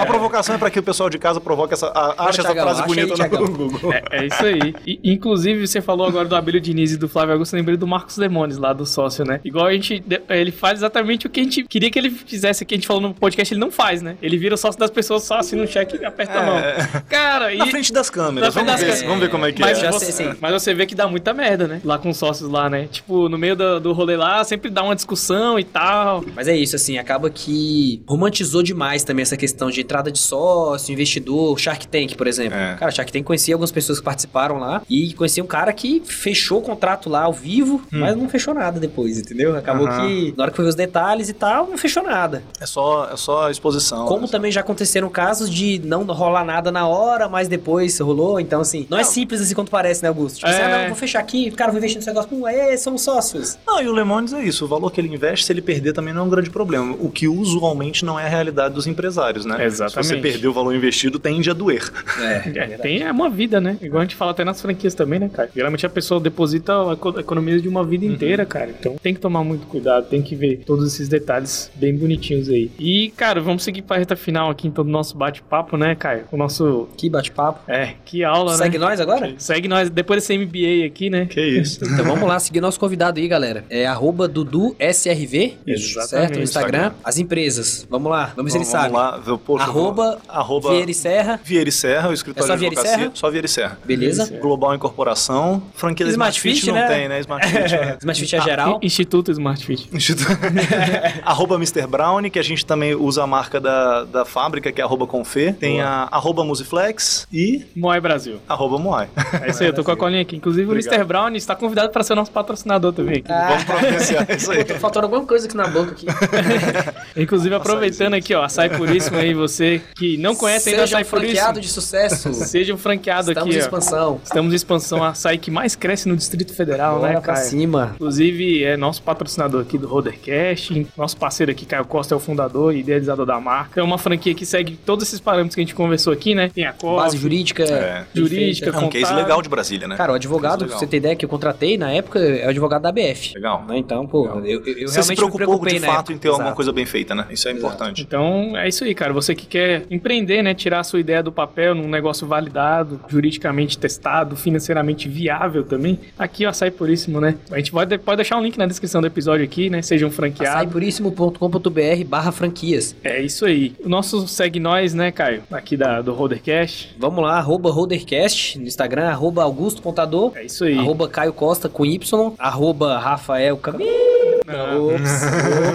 A provocação é para que o pessoal de casa provoque essa. a- ache essa frase bonita no Google. É, é isso aí. E, inclusive, você falou agora do Abílio Diniz e do Flávio Augusto, eu lembrei do Marcos Lemones lá, do sócio, né? Igual a gente. Ele faz exatamente o que a gente queria que ele fizesse, que a gente falou no podcast, ele não faz, né? Ele vira sócio das pessoas só assina um cheque e aperta a mão. Cara, e. Na frente das câmeras. Frente Vamos, das ver, câmeras. vamos ver como é que Mas, é. Você, sei, sim. mas você vê que dá muita merda, né? Lá com os sócios lá, né? Tipo, no meio do, do rolê lá, sempre dá uma discussão e tal. Mas é isso, assim, acaba que romantizou demais também essa questão de entrada de sócio, investidor, Shark Tank, por exemplo. É. Cara, Shark Tank conhecia algumas pessoas que participaram lá e conhecia um cara que fechou o contrato lá ao vivo, mas não fechou nada depois, entendeu? Acabou Hum. Aham. que, na hora que foi ver os detalhes e tal, não fechou nada. É só, é só exposição. Como também já aconteceram casos de não rolar nada na hora, mas depois rolou. Então, assim, não é simples assim quanto parece, né, Augusto? Tipo, assim, É. ah, não, vou fechar aqui, cara, vou investir nesse negócio. Pum, é, somos sócios. Não, e o Lemones é isso. O valor que ele investe, se ele perder, também não é um grande problema. O que usualmente não é a realidade dos empresários, né? Exatamente. Se você perder o valor investido, tende a doer. É, É, tem é uma vida, né? Igual a gente fala até nas franquias também, né, cara? Geralmente a pessoa deposita a eco- economia de uma vida inteira, cara. Então tem que tomar muito cuidado, tem que ver todos esses detalhes bem bonitinhos aí. E, cara, vamos seguir pra reta final aqui então do nosso bate-papo, né, Caio? O nosso. Que bate-papo. É, que aula, Segue né? nós agora? Segue nós depois desse MBA aqui, né? Que isso. [LAUGHS] Então vamos lá, seguir nosso convidado aí, galera. É arroba DuduSRV, Exatamente. certo? No Instagram. Instagram. As empresas, vamos lá, vamos ver se ele Vamos sabe. lá. ver- Poxa, Arroba, arroba Vieira e Serra, Vieira e Serra, o escritório É só de advocacia. Serra? Só Vieira e Serra. beleza? Global Incorporação. Franquia Smart Smart, Fit, não né? tem, né? Smart Fit. é. Smart Fit é geral. Instituto Smart Fit. Instituto- [LAUGHS] arroba Mr. Brown, que a gente também usa a marca da, da fábrica, que é arroba Confê. Tem a arroba Musiflex e Moai Brasil. arroba Moai. É isso aí, eu tô com a colinha aqui. Inclusive o Obrigado. Mr. Brown está convidado para ser nosso patrocinador também aqui. Vamos providenciar isso aí. Tô faltando alguma coisa aqui na boca aqui. [LAUGHS] Inclusive, aproveitando aqui, ó, Açaí Puríssimo aí, você que não conhece ainda Seja um Açaí Puríssimo. franqueado de sucesso. [LAUGHS] Seja um franqueado Estamos aqui, em ó. expansão. Estamos em expansão, a açaí que mais cresce no Distrito Federal, Bora né, pra Caio? cima. Inclusive, é nosso patrocinador aqui do Rodercast, nosso parceiro aqui, Caio Costa, é o fundador e idealizador da marca. É uma franquia que segue todos esses parâmetros que a gente conversou aqui, né? Tem a COF, Base jurídica. É. jurídica, É um case contábil. legal de Brasília, né? Cara, o advogado, pra Legal. você ter ideia, que eu contratei na época, é o advogado da ABF. Legal. Né? Então, pô, eu, eu, eu Você se realmente me preocupou preocupei de na fato época. em ter alguma Exato. coisa bem feita, né? Isso é importante. Então, é isso aí, cara. Você que quer empreender, né? Tirar a sua ideia do papel num negócio validado, juridicamente testado, financeiramente viável também. Aqui aqui o Açaí Puríssimo, né? A gente pode, pode deixar um link na descrição do episódio aqui, né? Sejam franqueados. açaipuríssimo.com.br barra franquias. É isso aí. O nosso segue nós, né, Caio? Aqui da, do Rodercast. Vamos lá, arroba Rodercast no Instagram, arroba Augusto Contador, É isso aí. arroba Caio Costa com Y, arroba Rafael Cam... Não. Ops,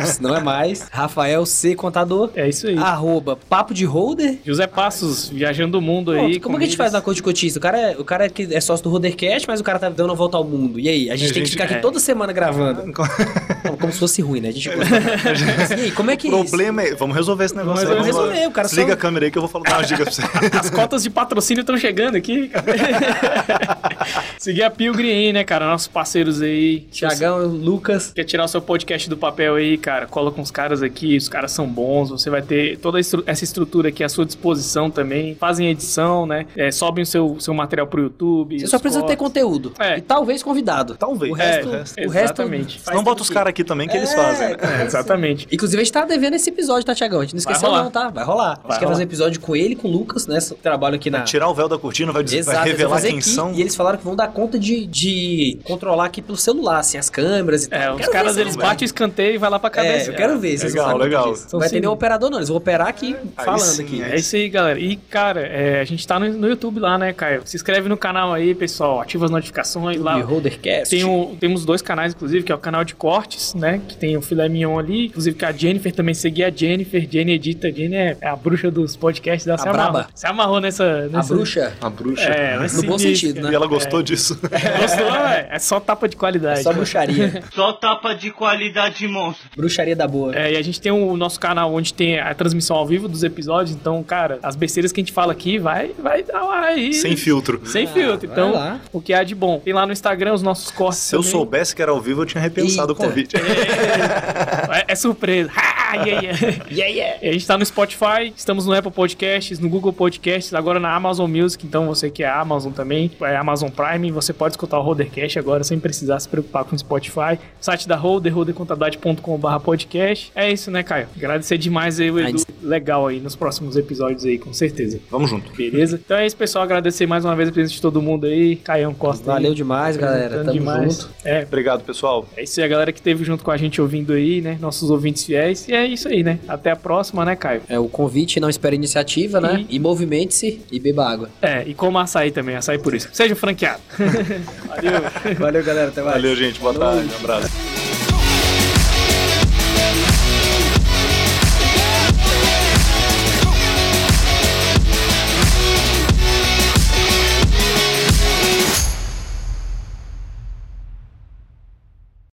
ops, não é mais. Rafael C Contador, É isso aí. arroba Papo de Holder. José Passos, viajando o mundo Pronto, aí. como que a gente faz na Coach Cotista? O cara, é, o cara é, que é sócio do Rodercast, mas o cara tá dando a volta ao mundo. E aí? A gente A tem que gente- ficar aqui é. toda semana gravando. [LAUGHS] Como, se fosse ruim, né? A gente gosta. [LAUGHS] e aí, como é que O é isso? problema é. Vamos resolver esse negócio Vamos aí. resolver, o cara Desliga só- a câmera aí que eu vou falar umas dicas pra você. As cotas de patrocínio estão chegando aqui. cara. [LAUGHS] Seguir a Pilgrim aí, né, cara? Nossos parceiros aí. Tiagão, Lucas. Quer tirar o seu podcast do papel aí, cara? Cola com os caras aqui, os caras são bons, você vai ter toda estru- essa estrutura aqui à sua disposição também. Fazem edição, né? É, sobem o seu, seu material pro YouTube. Você só precisa ter cortes. conteúdo. É. E talvez convidado. Talvez. O resto, É, o resto, exatamente. faz Não bota os caras aqui também que eles É, fazem. né? É, exatamente. Inclusive, a gente tá devendo esse episódio, tá, Tiagão? A gente não Vai esqueceu rolar. não, tá? Vai rolar. a gente Vai quer rolar. fazer um episódio com ele e com o Lucas, né? Trabalho aqui na... Tirar o véu da cortina, vai, dizer, vai Exato, eles vão revelar fazer quem aqui, são. E eles falaram que vão dar conta de, de controlar aqui pelo celular, assim, as câmeras e tal. É, os caras eles batem o escanteio e vai lá pra cabeça. É, eu quero ver eles Legal, legal. disso. Não vai ter nenhum operador, não. Eles vão operar aqui Aí falando sim, aqui. é. É isso aí, galera. E, cara, é, a gente tá no, no YouTube lá, né, Caio? Se inscreve no canal aí, pessoal. Ativa as notificações lá. E Holdercast. Tem o- temos dois canais, inclusive, que é o canal de cortes, né? Que tem o Filé Mignon ali. Inclusive, que a Jennifer também seguia a Jennifer. Jenny edita. Jenny é, é a bruxa dos podcasts da A se amarrou. Se amarrou nessa. A nessa bruxa. A bruxa. É, ela é No bom sentido, né? E ela gostou disso. Gostou? É, é só tapa de qualidade. Só bruxaria. [LAUGHS] Só tapa de qualidade monstro. bruxaria da boa. É, e a gente tem o nosso canal onde tem a transmissão ao vivo dos episódios. Então, cara, as besteiras que a gente fala aqui vai, vai dar lá aí. Sem filtro. Sem Ah, filtro. Então, lá. o que há de bom. Tem lá no Instagram os nossos cortes. Se eu também. soubesse que era ao vivo, eu tinha repensado Eita. o convite. É, é surpresa. Ah, yeah, yeah. Yeah, [LAUGHS] yeah. E A gente tá no Spotify, estamos no Apple Podcasts, no Google Podcasts, agora na Amazon Music. Então você que é Amazon também, é Amazon Prime, você pode escutar o Rodercast agora sem precisar se preocupar com o Spotify. Site da Roder, rodercontabilidade.com.br podcast. É isso, né, Caio? Agradecer demais aí o Edu. Legal aí nos próximos episódios aí, com certeza. Vamos junto. Beleza? Então é isso, pessoal. Agradecer mais uma vez a presença de todo mundo aí. Caião Costa. aí, Valeu demais, galera. apresentando Tamo demais. junto. É, Obrigado, pessoal. é isso aí, a galera que esteve junto com a gente ouvindo aí, né? Nossos ouvintes fiéis. E é isso aí, né? Até a próxima, né, Caio? É o convite, não espere iniciativa, né? E movimente-se e beba água. É, e como açaí também, açaí por isso. Seja franqueado. [LAUGHS] Valeu. Valeu, galera. Até mais. Valeu, gente. Boa tarde. Um abraço.